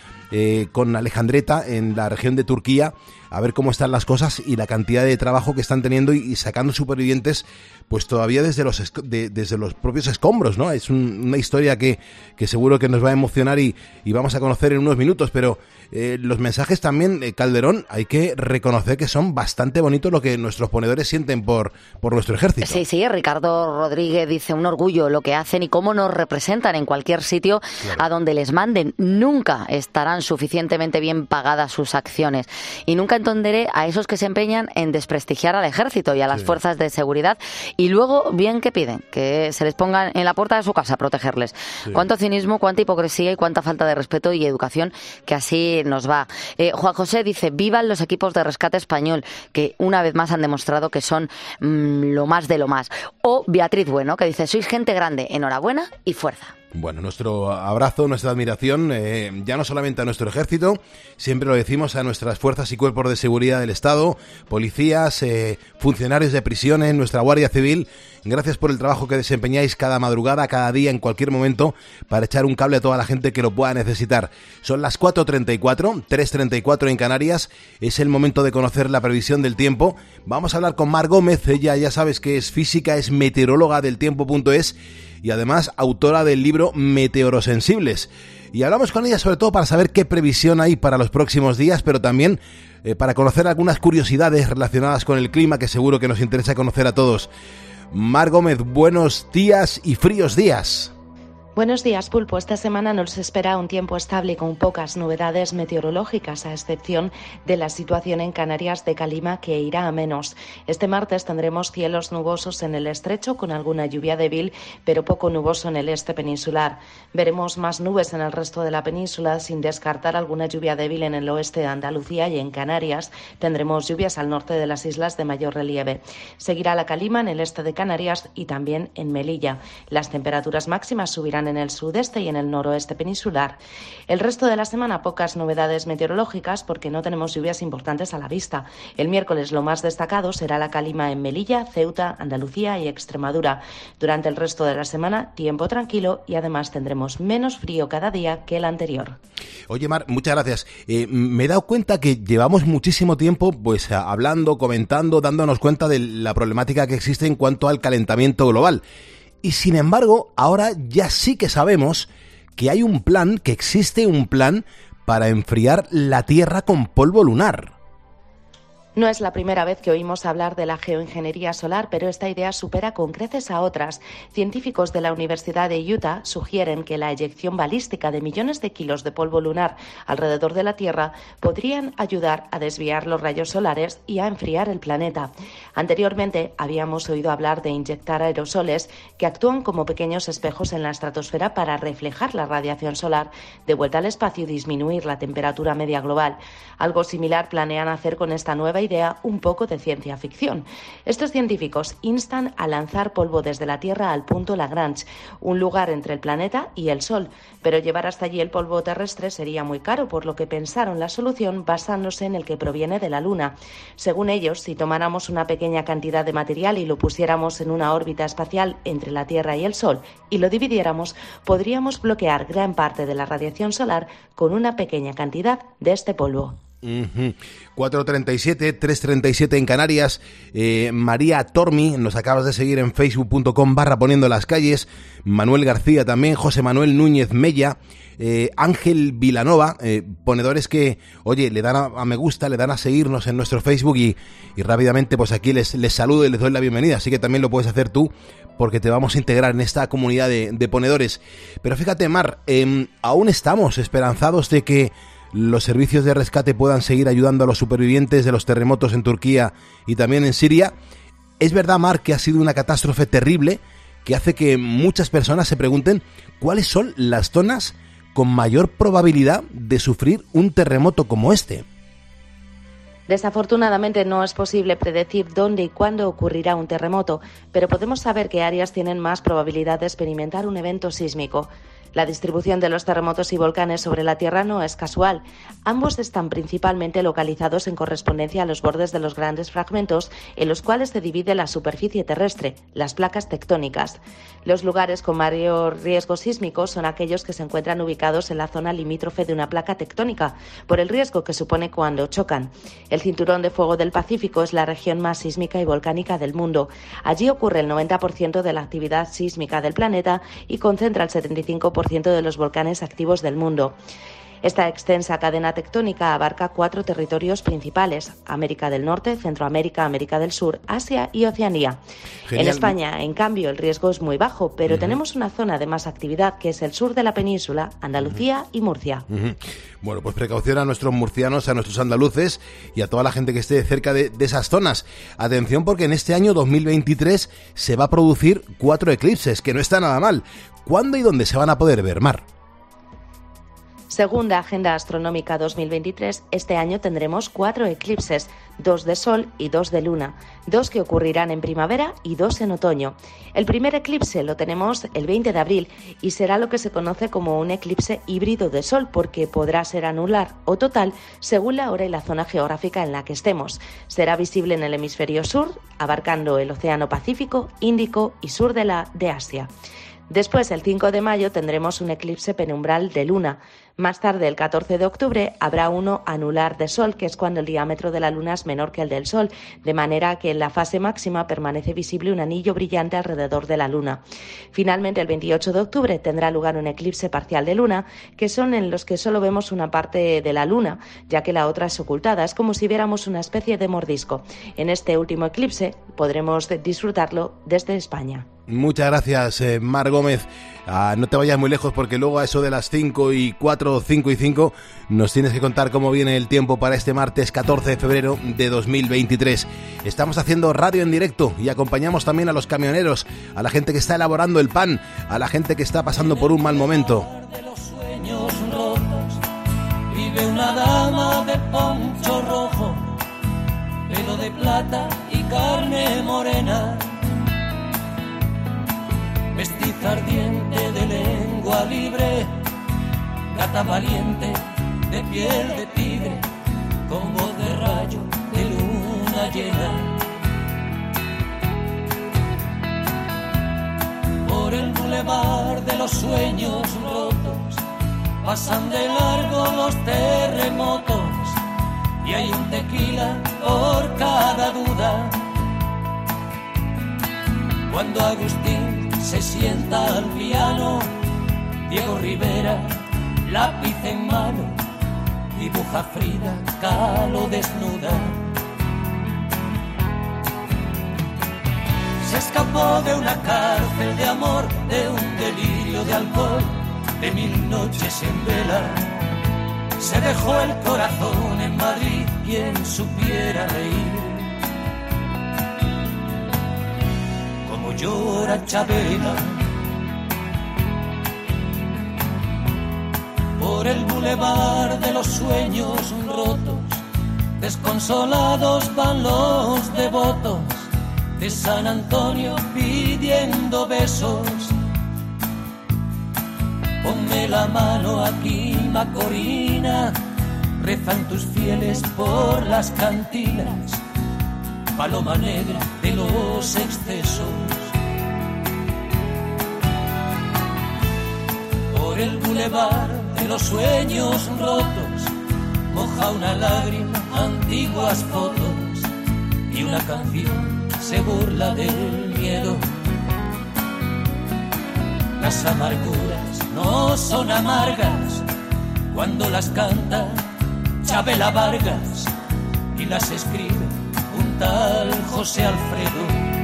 con Alejandreta en la región de Turquía a ver cómo están las cosas y la cantidad de trabajo que están teniendo y, y sacando supervivientes pues todavía desde los de- desde los propios escombros, ¿no? Es un- una historia que, que seguro que nos va a emocionar y, y vamos a conocer en unos minutos, pero eh, los mensajes también, eh, Calderón, hay que reconocer que son bastante bonitos lo que nuestros ponedores sienten por, por nuestro ejército. Sí, sí, Ricardo Rodríguez dice un orgullo lo que hacen y cómo nos representan en cualquier sitio a donde les manden. Nunca estarán suficientemente bien pagadas sus acciones y nunca entenderé a esos que se empeñan en desprestigiar al ejército y a las Sí. fuerzas de seguridad y luego bien que piden que se les pongan en la puerta de su casa a protegerles. Sí. Cuánto cinismo, cuánta hipocresía y cuánta falta de respeto y educación que así nos va. Eh, Juan José dice, vivan los equipos de rescate español, que una vez más han demostrado que son mm, lo más de lo más. O Beatriz Bueno, que dice, sois gente grande, enhorabuena y fuerza. Bueno, nuestro abrazo, nuestra admiración, eh, ya no solamente a nuestro ejército, siempre lo decimos a nuestras fuerzas y cuerpos de seguridad del Estado, policías, eh, funcionarios de prisiones, nuestra Guardia Civil. Gracias por el trabajo que desempeñáis cada madrugada, cada día, en cualquier momento, para echar un cable a toda la gente que lo pueda necesitar. Son las 4.34, 3.34 en Canarias. Es el momento de conocer la previsión del tiempo. Vamos a hablar con Mar Gómez. Ella ya sabes que es física, es meteoróloga del tiempo.es y además autora del libro Meteorosensibles. Y hablamos con ella sobre todo para saber qué previsión hay para los próximos días, pero también eh, para conocer algunas curiosidades relacionadas con el clima que seguro que nos interesa conocer a todos. Mar Gómez, buenos días y fríos días. Buenos días, Pulpo. Esta semana nos espera un tiempo estable con pocas novedades meteorológicas, a excepción de la situación en Canarias de Calima, que irá a menos. Este martes tendremos cielos nubosos en el estrecho, con alguna lluvia débil, pero poco nuboso en el este peninsular. Veremos más nubes en el resto de la península, sin descartar alguna lluvia débil en el oeste de Andalucía y en Canarias. Tendremos lluvias al norte de las islas de mayor relieve. Seguirá la calima en el este de Canarias y también en Melilla. Las temperaturas máximas subirán en el sudeste y en el noroeste peninsular. El resto de la semana pocas novedades meteorológicas porque no tenemos lluvias importantes a la vista. El miércoles lo más destacado será la calima en Melilla, Ceuta, Andalucía y Extremadura. Durante el resto de la semana tiempo tranquilo y además tendremos menos frío cada día que el anterior. Oye, Mar, muchas gracias. Eh, me he dado cuenta que llevamos muchísimo tiempo pues hablando, comentando, dándonos cuenta de la problemática que existe en cuanto al calentamiento global. Y sin embargo, ahora ya sí que sabemos que hay un plan, que existe un plan para enfriar la Tierra con polvo lunar. No es la primera vez que oímos hablar de la geoingeniería solar, pero esta idea supera con creces a otras. Científicos de la Universidad de Utah sugieren que la eyección balística de millones de kilos de polvo lunar alrededor de la Tierra podrían ayudar a desviar los rayos solares y a enfriar el planeta. Anteriormente habíamos oído hablar de inyectar aerosoles que actúan como pequeños espejos en la estratosfera para reflejar la radiación solar de vuelta al espacio y disminuir la temperatura media global. Algo similar planean hacer con esta nueva idea un poco de ciencia ficción. Estos científicos instan a lanzar polvo desde la Tierra al punto Lagrange, un lugar entre el planeta y el Sol, pero llevar hasta allí el polvo terrestre sería muy caro, por lo que pensaron la solución basándose en el que proviene de la Luna. Según ellos, si tomáramos una pequeña cantidad de material y lo pusiéramos en una órbita espacial entre la Tierra y el Sol y lo dividiéramos, podríamos bloquear gran parte de la radiación solar con una pequeña cantidad de este polvo. Ujú. 437, 337 en Canarias. Eh, María Tormi, nos acabas de seguir en facebook.com barra poniendo las calles. Manuel García también, José Manuel Núñez Mella. eh, Ángel Vilanova, eh, ponedores que, oye, le dan a, a me gusta, le dan a seguirnos en nuestro Facebook y, y rápidamente pues aquí les, les saludo y les doy la bienvenida. Así que también lo puedes hacer tú porque te vamos a integrar en esta comunidad de, de ponedores. Pero fíjate, Mar, em, aún estamos esperanzados de que los servicios de rescate puedan seguir ayudando a los supervivientes de los terremotos en Turquía y también en Siria. Es verdad, Mar, que ha sido una catástrofe terrible que hace que muchas personas se pregunten cuáles son las zonas con mayor probabilidad de sufrir un terremoto como este. Desafortunadamente no es posible predecir dónde y cuándo ocurrirá un terremoto, pero podemos saber qué áreas tienen más probabilidad de experimentar un evento sísmico. La distribución de los terremotos y volcanes sobre la Tierra no es casual. Ambos están principalmente localizados en correspondencia a los bordes de los grandes fragmentos en los cuales se divide la superficie terrestre, las placas tectónicas. Los lugares con mayor riesgo sísmico son aquellos que se encuentran ubicados en la zona limítrofe de una placa tectónica, por el riesgo que supone cuando chocan. El cinturón de fuego del Pacífico es la región más sísmica y volcánica del mundo. Allí ocurre el 90% de la actividad sísmica del planeta y concentra el 75% de los volcanes activos del mundo. Esta extensa cadena tectónica abarca cuatro territorios principales, América del Norte, Centroamérica, América del Sur, Asia y Oceanía. Genial. En España, en cambio, el riesgo es muy bajo, pero tenemos una zona de más actividad que es el sur de la península, Andalucía y Murcia. Bueno, pues precaución a nuestros murcianos, a nuestros andaluces y a toda la gente que esté cerca de, de esas zonas. Atención porque en este año 2023 se va a producir cuatro eclipses, que no está nada mal. ¿Cuándo y dónde se van a poder ver, Mar? Según la Agenda Astronómica 2023, este año tendremos cuatro eclipses, dos de Sol y dos de Luna, dos que ocurrirán en primavera y dos en otoño. El primer eclipse lo tenemos el 20 de abril y será lo que se conoce como un eclipse híbrido de Sol porque podrá ser anular o total según la hora y la zona geográfica en la que estemos. Será visible en el hemisferio sur, abarcando el Océano Pacífico, Índico y sur de la de Asia. Después, el 5 de mayo, tendremos un eclipse penumbral de luna. Más tarde, el 14 de octubre, habrá uno anular de Sol, que es cuando el diámetro de la Luna es menor que el del Sol, de manera que en la fase máxima permanece visible un anillo brillante alrededor de la Luna. Finalmente, el 28 de octubre, tendrá lugar un eclipse parcial de Luna, que son en los que solo vemos una parte de la Luna, ya que la otra es ocultada. Es como si viéramos una especie de mordisco. En este último eclipse podremos disfrutarlo desde España. Muchas gracias, eh, Mar Gómez. Ah, no te vayas muy lejos porque luego a eso de las 5 y 4, 5 y 5 nos tienes que contar cómo viene el tiempo para este martes 14 de febrero de 2023. Estamos haciendo radio en directo y acompañamos también a los camioneros, a la gente que está elaborando el pan, a la gente que está pasando por un mal momento. sueños rotos vive una dama de poncho rojo, pelo de plata y carne morena, mestiza ardiente de lengua libre, gata valiente de piel de tigre, con voz de rayo de luna llena. Por el bulevar de los sueños rotos pasan de largo los terremotos y hay un tequila por cada duda. Cuando Agustín se sienta al piano, Diego Rivera, lápiz en mano, dibuja Frida Kahlo desnuda. Se escapó de una cárcel de amor, de un delirio de alcohol, de mil noches en vela. Se dejó el corazón en Madrid, quien supiera reír. Como llora Chabela. Por el bulevar de los sueños rotos, desconsolados van los devotos de San Antonio pidiendo besos. Ponme la mano aquí, Macorina, rezan tus fieles por las cantinas, paloma negra de los excesos. Por el bulevar de los sueños rotos, moja una lágrima, antiguas fotos y una canción se burla del miedo. Las amarguras no son amargas cuando las canta Chabela Vargas y las escribe un tal José Alfredo.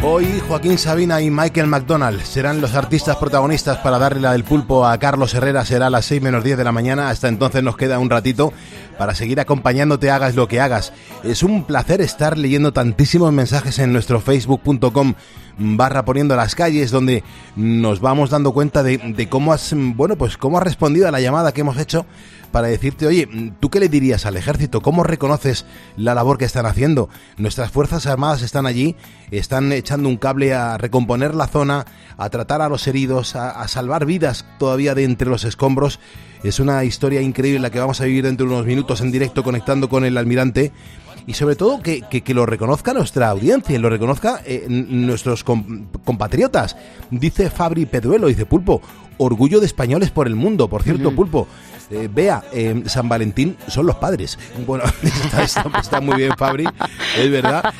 Hoy Joaquín Sabina y Michael McDonald serán los artistas protagonistas para darle la del pulpo a Carlos Herrera. Será a las 6 menos 10 de la mañana. Hasta entonces nos queda un ratito para seguir acompañándote, hagas lo que hagas. Es un placer estar leyendo tantísimos mensajes en nuestro facebook.com barra poniendo las calles donde nos vamos dando cuenta de, de cómo has bueno pues cómo has respondido a la llamada que hemos hecho para decirte, oye, ¿tú qué le dirías al ejército? ¿Cómo reconoces la labor que están haciendo? Nuestras Fuerzas Armadas están allí, están echando un cable a recomponer la zona, a tratar a los heridos, a, a salvar vidas todavía de entre los escombros. Es una historia increíble la que vamos a vivir dentro de unos minutos en directo conectando con el almirante y sobre todo que, que, que, lo reconozca nuestra audiencia, lo reconozca eh, nuestros com compatriotas. Dice Fabri Peduelo, dice Pulpo, orgullo de españoles por el mundo. Por cierto, uh -huh. Pulpo, vea, eh, San Valentín son los padres. Bueno, está, está, está, muy bien, Fabri, es verdad.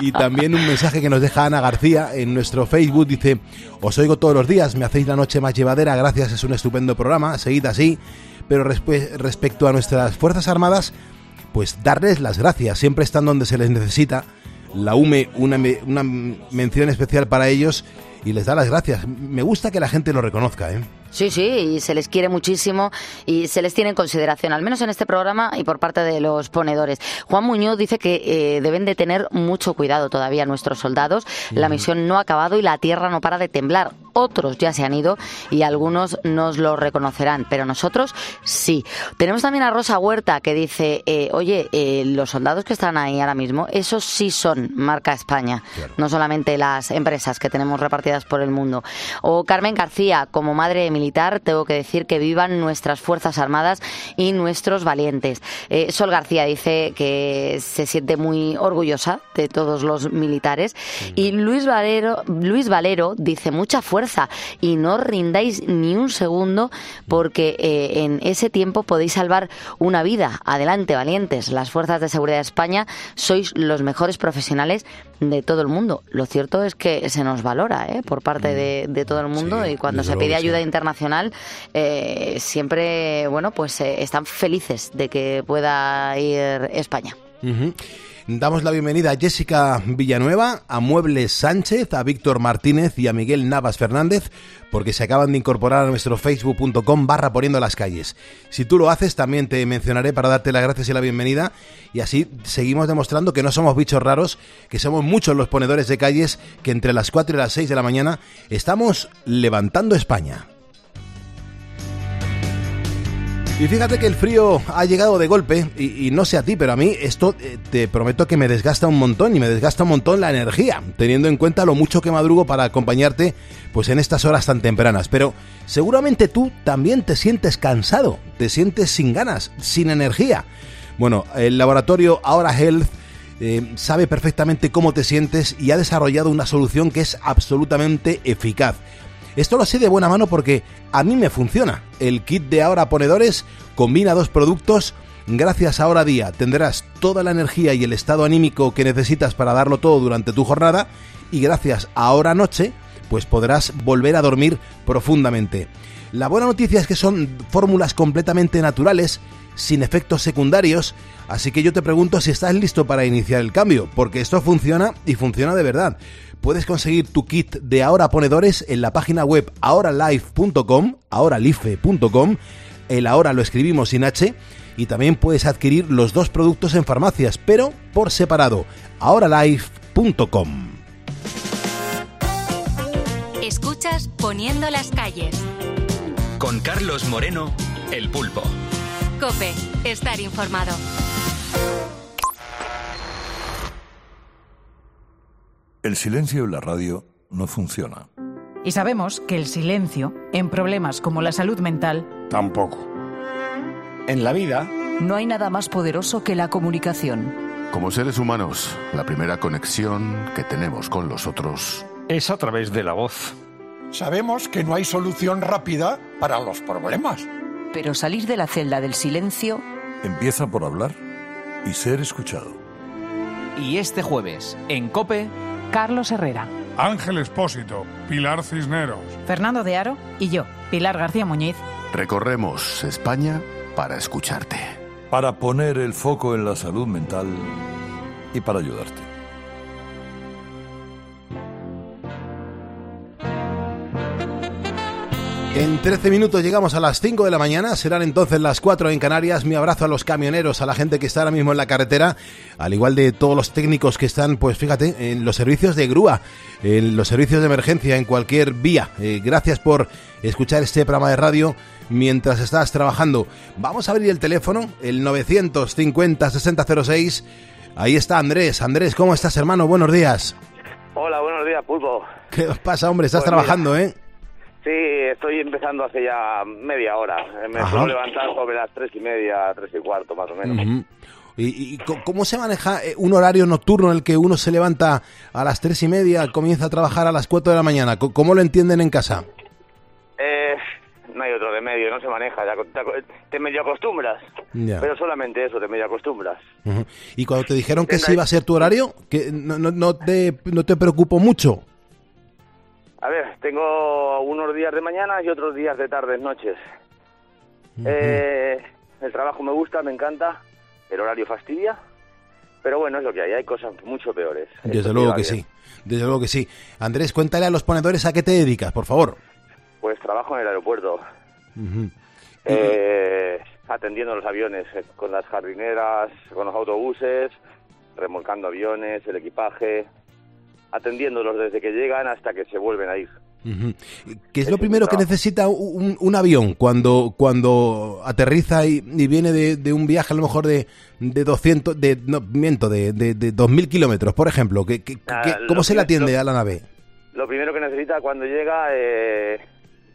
Y también un mensaje que nos deja Ana García en nuestro Facebook, dice, os oigo todos los días, me hacéis la noche más llevadera, gracias, es un estupendo programa, seguid así. Pero respecto a nuestras Fuerzas Armadas, pues darles las gracias, siempre están donde se les necesita. La UME, una, una mención especial para ellos y les da las gracias. Me gusta que la gente lo reconozca, ¿eh? Sí, sí, y se les quiere muchísimo y se les tiene en consideración, al menos en este programa y por parte de los ponedores. Juan Muñoz dice que eh, deben de tener mucho cuidado todavía nuestros soldados. La misión no ha acabado y la tierra no para de temblar. Otros ya se han ido y algunos nos lo reconocerán, pero nosotros sí. Tenemos también a Rosa Huerta que dice, eh, oye, eh, los soldados que están ahí ahora mismo, esos sí son marca España, no solamente las empresas que tenemos repartidas por el mundo. O Carmen García, como madre militar, tengo que decir que vivan nuestras Fuerzas Armadas y nuestros valientes. Eh, Sol García dice que se siente muy orgullosa de todos los militares. Y Luis Valero, Luis Valero dice mucha fuerza y no rindáis ni un segundo porque eh, en ese tiempo podéis salvar una vida. Adelante, valientes. Las fuerzas de seguridad de España sois los mejores profesionales de todo el mundo. Lo cierto es que se nos valora ¿eh? por parte de, de todo el mundo y cuando se pide sí. ayuda internacional eh, siempre bueno pues eh, están felices de que pueda ir España. Damos la bienvenida a Jessica Villanueva, a Muebles Sánchez, a Víctor Martínez y a Miguel Navas Fernández, porque se acaban de incorporar a nuestro facebook.com barra poniendo las calles. Si tú lo haces, también te mencionaré para darte las gracias y la bienvenida, y así seguimos demostrando que no somos bichos raros, que somos muchos los ponedores de calles que entre las 4 y las 6 de la mañana estamos levantando España. Y fíjate que el frío ha llegado de golpe, y, no sé a ti, pero a mí esto eh, te prometo que me desgasta un montón, y me desgasta un montón la energía, teniendo en cuenta lo mucho que madrugo para acompañarte pues en estas horas tan tempranas. Pero seguramente tú también te sientes cansado, te sientes sin ganas, sin energía. Bueno, el laboratorio Ahora Health eh, sabe perfectamente cómo te sientes y ha desarrollado una solución que es absolutamente eficaz. Esto lo sé de buena mano porque a mí me funciona. El kit de ahora ponedores combina dos productos. Gracias a Ahora Día tendrás toda la energía y el estado anímico que necesitas para darlo todo durante tu jornada y gracias a Ahora Noche pues podrás volver a dormir profundamente. La buena noticia es que son fórmulas completamente naturales, sin efectos secundarios, así que yo te pregunto si estás listo para iniciar el cambio, porque esto funciona y funciona de verdad. Puedes conseguir tu kit de ahora ponedores en la página web ahoralife.com, ahoralife.com, el ahora lo escribimos sin H, y también puedes adquirir los dos productos en farmacias, pero por separado, ahoralife.com. Escuchas Poniendo las calles. Con Carlos Moreno, el pulpo. Cope, estar informado. El silencio en la radio no funciona. Y sabemos que el silencio, en problemas como la salud mental, Tampoco. En la vida, No hay nada más poderoso que la comunicación. Como seres humanos, la primera conexión que tenemos con los otros Es a través de la voz. Sabemos que no hay solución rápida para los problemas. Pero salir de la celda del silencio empieza por hablar y ser escuchado. Y este jueves, en Cope, Carlos Herrera, Ángel Espósito, Pilar Cisneros. Fernando de Aro y yo, Pilar García Muñiz. recorremos España para escucharte. Para poner el foco en la salud mental y para ayudarte. En 13 minutos llegamos a las 5 de la mañana, serán entonces las 4 en Canarias. Mi abrazo a los camioneros, a la gente que está ahora mismo en la carretera, al igual de todos los técnicos que están, pues fíjate, en los servicios de grúa, en los servicios de emergencia, en cualquier vía. Eh, gracias por escuchar este programa de radio mientras estás trabajando. Vamos a abrir el teléfono, el 950-6006. Ahí está Andrés. Andrés, ¿cómo estás, hermano? Buenos días. Hola, buenos días, Pulpo. ¿Qué os pasa, hombre? Estás Pues mira. trabajando, ¿eh? Sí, estoy empezando hace ya media hora. Eh, Me Ajá. suelo levantar sobre las tres y media, tres y cuarto, más o menos. ¿Y, y cómo se maneja eh, un horario nocturno en el que uno se levanta a las tres y media, comienza a trabajar a las cuatro de la mañana? ¿Cómo lo entienden en casa? Eh, no hay otro remedio, no se maneja. Te, medio acostumbras. Ya. Pero solamente eso, te medio acostumbras. Y cuando te dijeron que ese iba a ser tu horario, que no, no, no te, no te preocupó mucho. A ver, tengo unos días de mañana y otros días de tardes, noches. Eh, el trabajo me gusta, me encanta. El horario fastidia. Pero bueno, es lo que hay. Hay cosas mucho peores. Desde Esto luego que bien. sí. Desde luego que sí. Andrés, cuéntale a los ponedores a qué te dedicas, por favor. Pues trabajo en el aeropuerto. Eh, atendiendo los aviones eh, con las jardineras, con los autobuses, remolcando aviones, el equipaje, atendiéndolos desde que llegan hasta que se vuelven a ir. ¿Qué es lo primero que necesita un, un avión cuando, cuando aterriza y, y viene de, de un viaje a lo mejor de, de 200, de, no, miento, de, de, de 2.000 kilómetros, por ejemplo? ¿Qué, qué- Ah, ¿Cómo se le atiende lo- a la nave? Lo primero que necesita cuando llega, eh,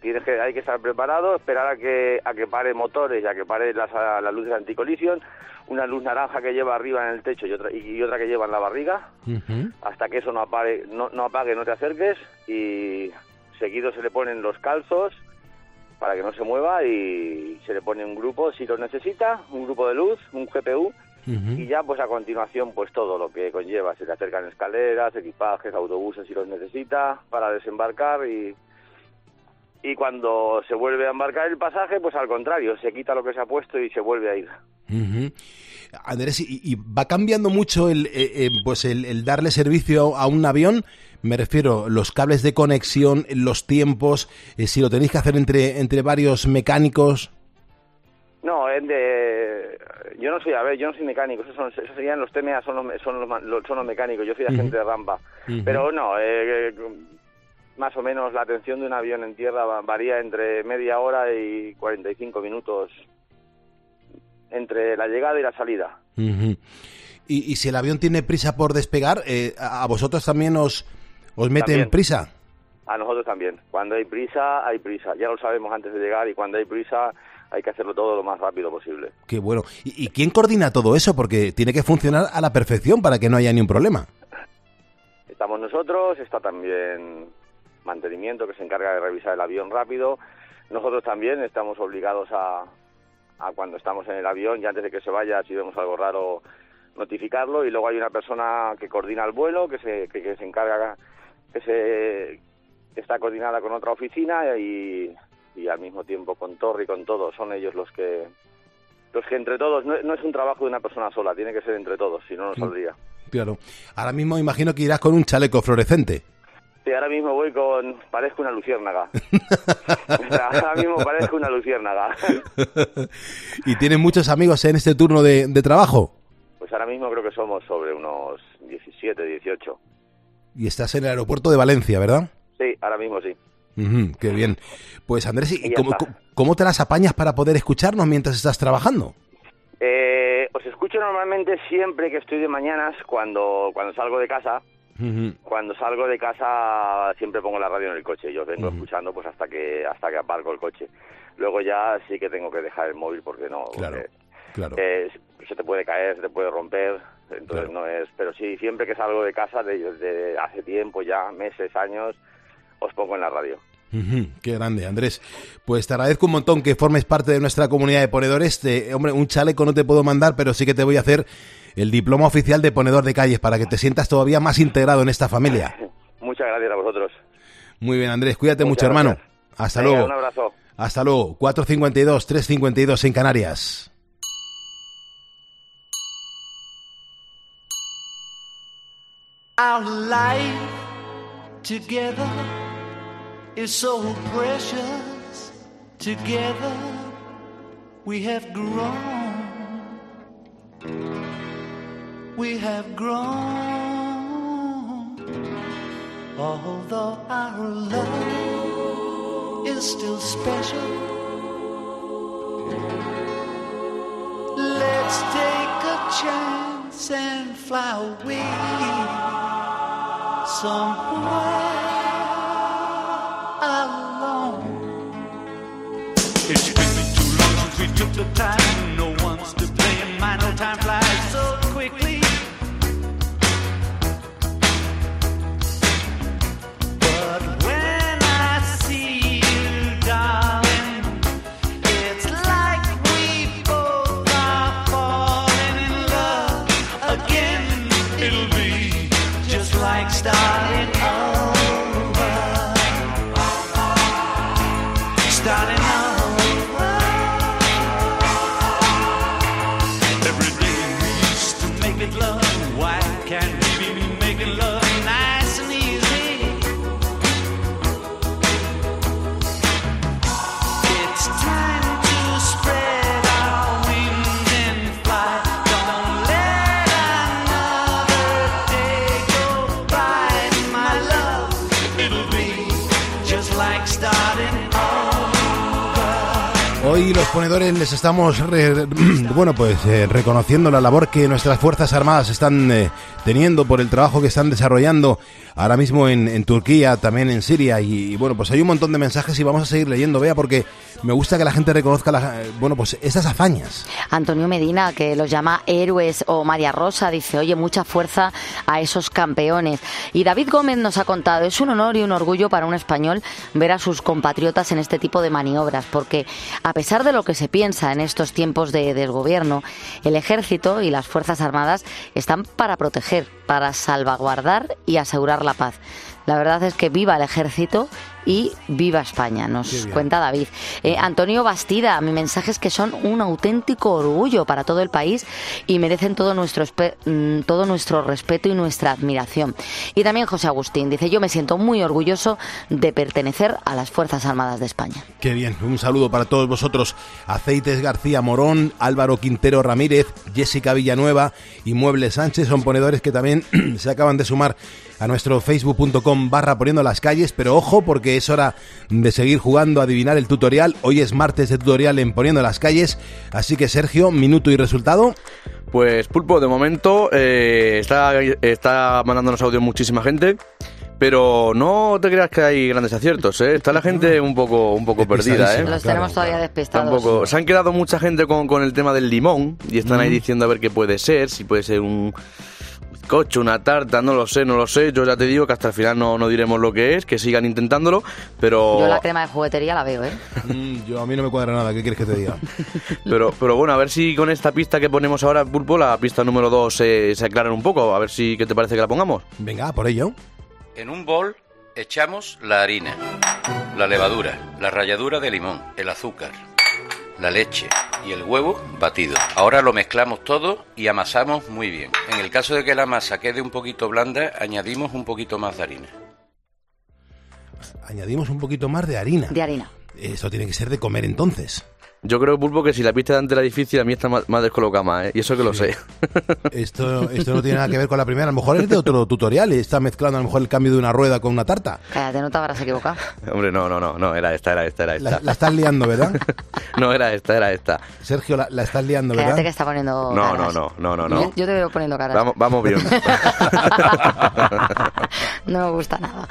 tienes que, hay que estar preparado, esperar a que, a que pare motores y a que pare las, a- las luces anticolisión, una luz naranja que lleva arriba en el techo y otra, y otra que lleva en la barriga, hasta que eso no apague, no, no apague, no te acerques y seguido se le ponen los calzos para que no se mueva y se le pone un grupo si lo necesita, un grupo de luz, un GPU y ya pues a continuación pues todo lo que conlleva, se le acercan escaleras, equipajes, autobuses si los necesita para desembarcar y y cuando se vuelve a embarcar el pasaje pues al contrario, se quita lo que se ha puesto y se vuelve a ir. Ujú. Andrés, ¿y, y va cambiando mucho el, eh, eh, pues el, el darle servicio a un avión? Me refiero, los cables de conexión, los tiempos, eh, si lo tenéis que hacer entre, entre varios mecánicos. No, es de... Yo no soy, a ver, yo no soy mecánico, esos, son, esos serían los TMA, son los, son los, son mecánicos, yo soy agente de rampa. Pero no, eh, más o menos la atención de un avión en tierra va- varía entre media hora y 45 minutos entre la llegada y la salida. Y, y si el avión tiene prisa por despegar, eh, ¿a vosotros también os, os mete en También. prisa? A nosotros también. Cuando hay prisa, hay prisa. Ya lo sabemos antes de llegar y cuando hay prisa hay que hacerlo todo lo más rápido posible. Qué bueno. ¿Y, y quién coordina todo eso? Porque tiene que funcionar a la perfección para que no haya ni un problema. Estamos nosotros, está también mantenimiento que se encarga de revisar el avión rápido. Nosotros también estamos obligados a, a cuando estamos en el avión y antes de que se vaya, si vemos algo raro, notificarlo. Y luego hay una persona que coordina el vuelo, que se, que, que se encarga, que se que está coordinada con otra oficina y, y al mismo tiempo con Torre y con todos. Son ellos los que los que entre todos, no, no es un trabajo de una persona sola, tiene que ser entre todos, si no, no saldría. Claro. Ahora mismo imagino que irás con un chaleco fluorescente. Sí, ahora mismo voy con... Parezco una luciérnaga. ahora mismo parezco una luciérnaga. ¿Y tienes muchos amigos en este turno de, de trabajo? Pues ahora mismo creo que somos sobre unos 17, 18. Y estás en el aeropuerto de Valencia, ¿verdad? Sí, ahora mismo sí. Qué bien. Pues Andrés, ¿y cómo- cómo te las apañas para poder escucharnos mientras estás trabajando? Eh, os escucho normalmente siempre que estoy de mañanas cuando, cuando salgo de casa. Cuando salgo de casa siempre pongo la radio en el coche y os vengo escuchando pues hasta que hasta que aparco el coche. Luego ya sí que tengo que dejar el móvil porque no, Claro, porque, claro. eh, se te puede caer, se te puede romper, entonces no es. Pero sí, siempre que salgo de casa, de, de hace tiempo ya, meses, años, os pongo en la radio. Ujú, Qué grande, Andrés. Pues te agradezco un montón que formes parte de nuestra comunidad de ponedores. Te- hombre, un chaleco no te puedo mandar, pero sí que te voy a hacer el diploma oficial de ponedor de calles para que te sientas todavía más integrado en esta familia. Muchas gracias a vosotros. Muy bien, Andrés. Cuídate Muchas mucho, hermano. Hasta Venga, luego. Un abrazo. Hasta luego. 452, 352 en Canarias. Our life together is so precious. Together we have grown. We have grown. Although our love is still special. Let's take a chance and fly away somewhere alone. It's been too long since we took the time. Ponedores les estamos, bueno, pues eh, reconociendo la labor que nuestras Fuerzas Armadas están eh, teniendo por el trabajo que están desarrollando ahora mismo en, Turquía, también en Siria. Y, bueno, pues hay un montón de mensajes y vamos a seguir leyendo, vea, porque me gusta que la gente reconozca, la- eh, bueno, pues esas hazañas. Antonio Medina, que los llama héroes, o María Rosa, dice, oye, mucha fuerza a esos campeones. Y David Gómez nos ha contado, es un honor y un orgullo para un español ver a sus compatriotas en este tipo de maniobras, porque a pesar de que se piensa en estos tiempos de desgobierno, el ejército y las Fuerzas Armadas están para proteger, para salvaguardar y asegurar la paz. La verdad es que viva el ejército y viva España, nos cuenta David. Eh, Antonio Bastida, mi mensaje es que son un auténtico orgullo para todo el país y merecen todo nuestro, mm, todo nuestro respeto y nuestra admiración. Y también José Agustín dice, yo me siento muy orgulloso de pertenecer a las Fuerzas Armadas de España. Qué bien, un saludo para todos vosotros. Aceites García Morón, Álvaro Quintero Ramírez, Jessica Villanueva y Muebles Sánchez son ponedores que también se acaban de sumar a nuestro facebook.com barra poniendo las calles, pero ojo porque es hora de seguir jugando a adivinar el tutorial. Hoy es martes de tutorial en poniendo las calles, así que Sergio, minuto y resultado. Pues Pulpo, de momento eh, está, está mandándonos audio muchísima gente, pero no te creas que hay grandes aciertos, ¿eh? Está la gente un poco, un poco perdida, ¿eh? Los tenemos todavía despistados. Tampoco. Se han quedado mucha gente con, con el tema del limón y están ahí Mm. diciendo a ver qué puede ser, si puede ser un bizcocho, una tarta, no lo sé, no lo sé. Yo ya te digo que hasta el final no, no diremos lo que es, que sigan intentándolo, pero... Yo la crema de juguetería la veo, ¿eh? Mm, yo a mí no me cuadra nada, ¿qué quieres que te diga? Pero, pero bueno, a ver si con esta pista que ponemos ahora, Pulpo, la pista número 2 se, se aclaran un poco. A ver si, ¿qué te parece que la pongamos? Venga, por ello. En un bol echamos la harina, la levadura, la ralladura de limón, el azúcar, la leche y el huevo batido. Ahora lo mezclamos todo y amasamos muy bien. En el caso de que la masa quede un poquito blanda, añadimos un poquito más de harina. Añadimos un poquito más de harina. De harina. Eso tiene que ser de comer entonces. Yo creo, Pulpo, que si la pista de ante la difícil, a mí está más, más descolocada más, ¿eh? Y eso que lo sé. Esto, esto no tiene nada que ver con la primera. A lo mejor es de otro tutorial y está mezclando a lo mejor el cambio de una rueda con una tarta. Cállate, no te habrás equivocado. Hombre, no, no, no, no, era esta, era esta, era esta. La, la estás liando, ¿verdad? No, era esta, era esta. Sergio, la, la estás liando, ¿verdad? Cállate que está poniendo No, no, caras. no, no, no, no. Yo, yo te veo poniendo caras. Vamos, vamos bien. No me gusta nada.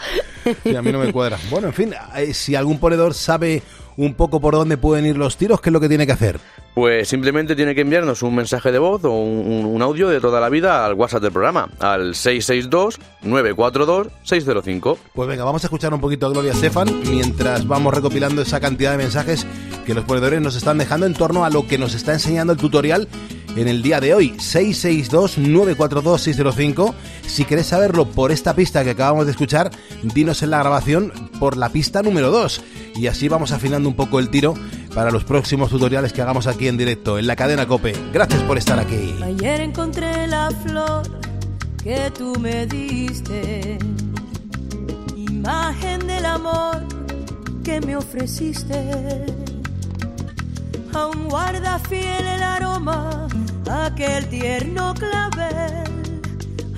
Sí, a mí no me cuadra. Bueno, en fin, eh, si algún ponedor sabe un poco por dónde pueden ir los tiros, ¿qué es lo que tiene que hacer? Pues simplemente tiene que enviarnos un mensaje de voz o un, audio de toda la vida al WhatsApp del programa, al 662-942-605. Pues venga, vamos a escuchar un poquito a Gloria Estefan mientras vamos recopilando esa cantidad de mensajes que los ponedores nos están dejando en torno a lo que nos está enseñando el tutorial en el día de hoy. 662-942-605. Si querés saberlo por esta pista que acabamos de escuchar, dinos en la grabación por la pista número 2. Y así vamos afinando un poco el tiro para los próximos tutoriales que hagamos aquí en directo, en la cadena Cope. Gracias por estar aquí. Ayer encontré la flor que tú me diste, imagen del amor que me ofreciste. Aún guarda fiel el aroma, aquel tierno clavel.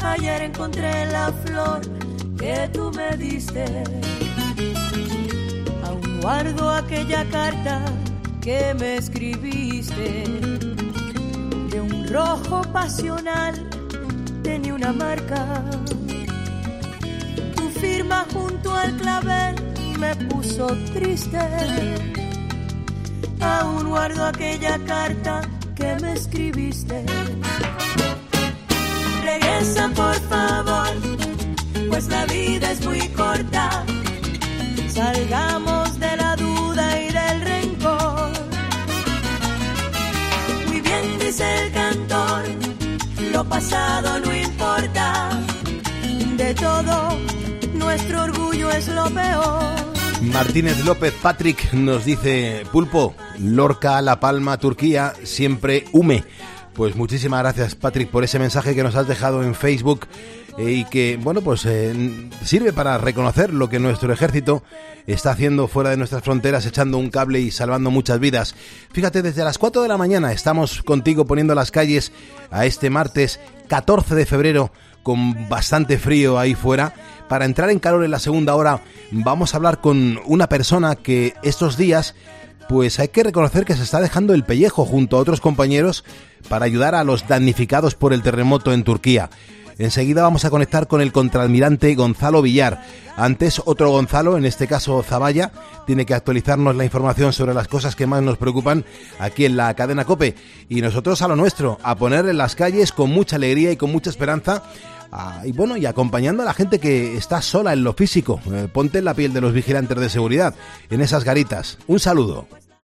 Ayer encontré la flor que tú me diste. Aún guardo aquella carta que me escribiste de un rojo pasional tenía una marca. Tu firma junto al clavel me puso triste. Aún guardo aquella carta que me escribiste. Regresa por favor, pues la vida es muy corta. Salgamos de la duda y del rencor. Muy bien dice el cantor, lo pasado no importa. De todo, nuestro orgullo es lo peor. Martínez López Patrick nos dice Pulpo, Lorca, La Palma, Turquía, siempre hume. Pues muchísimas gracias Patrick por ese mensaje que nos has dejado en Facebook eh, y que, bueno, pues eh, sirve para reconocer lo que nuestro ejército está haciendo fuera de nuestras fronteras, echando un cable y salvando muchas vidas. Fíjate, desde las 4 de la mañana estamos contigo poniendo las calles a este martes 14 de febrero con bastante frío ahí fuera. Para entrar en calor en la segunda hora vamos a hablar con una persona que estos días pues hay que reconocer que se está dejando el pellejo junto a otros compañeros para ayudar a los damnificados por el terremoto en Turquía. Enseguida vamos a conectar con el contraalmirante Gonzalo Villar. Antes, otro Gonzalo, en este caso Zavalla, tiene que actualizarnos la información sobre las cosas que más nos preocupan aquí en la cadena Cope. Y nosotros a lo nuestro, a poner en las calles con mucha alegría y con mucha esperanza. Y bueno, y acompañando a la gente que está sola en lo físico. Eh, ponte en la piel de los vigilantes de seguridad, en esas garitas. Un saludo.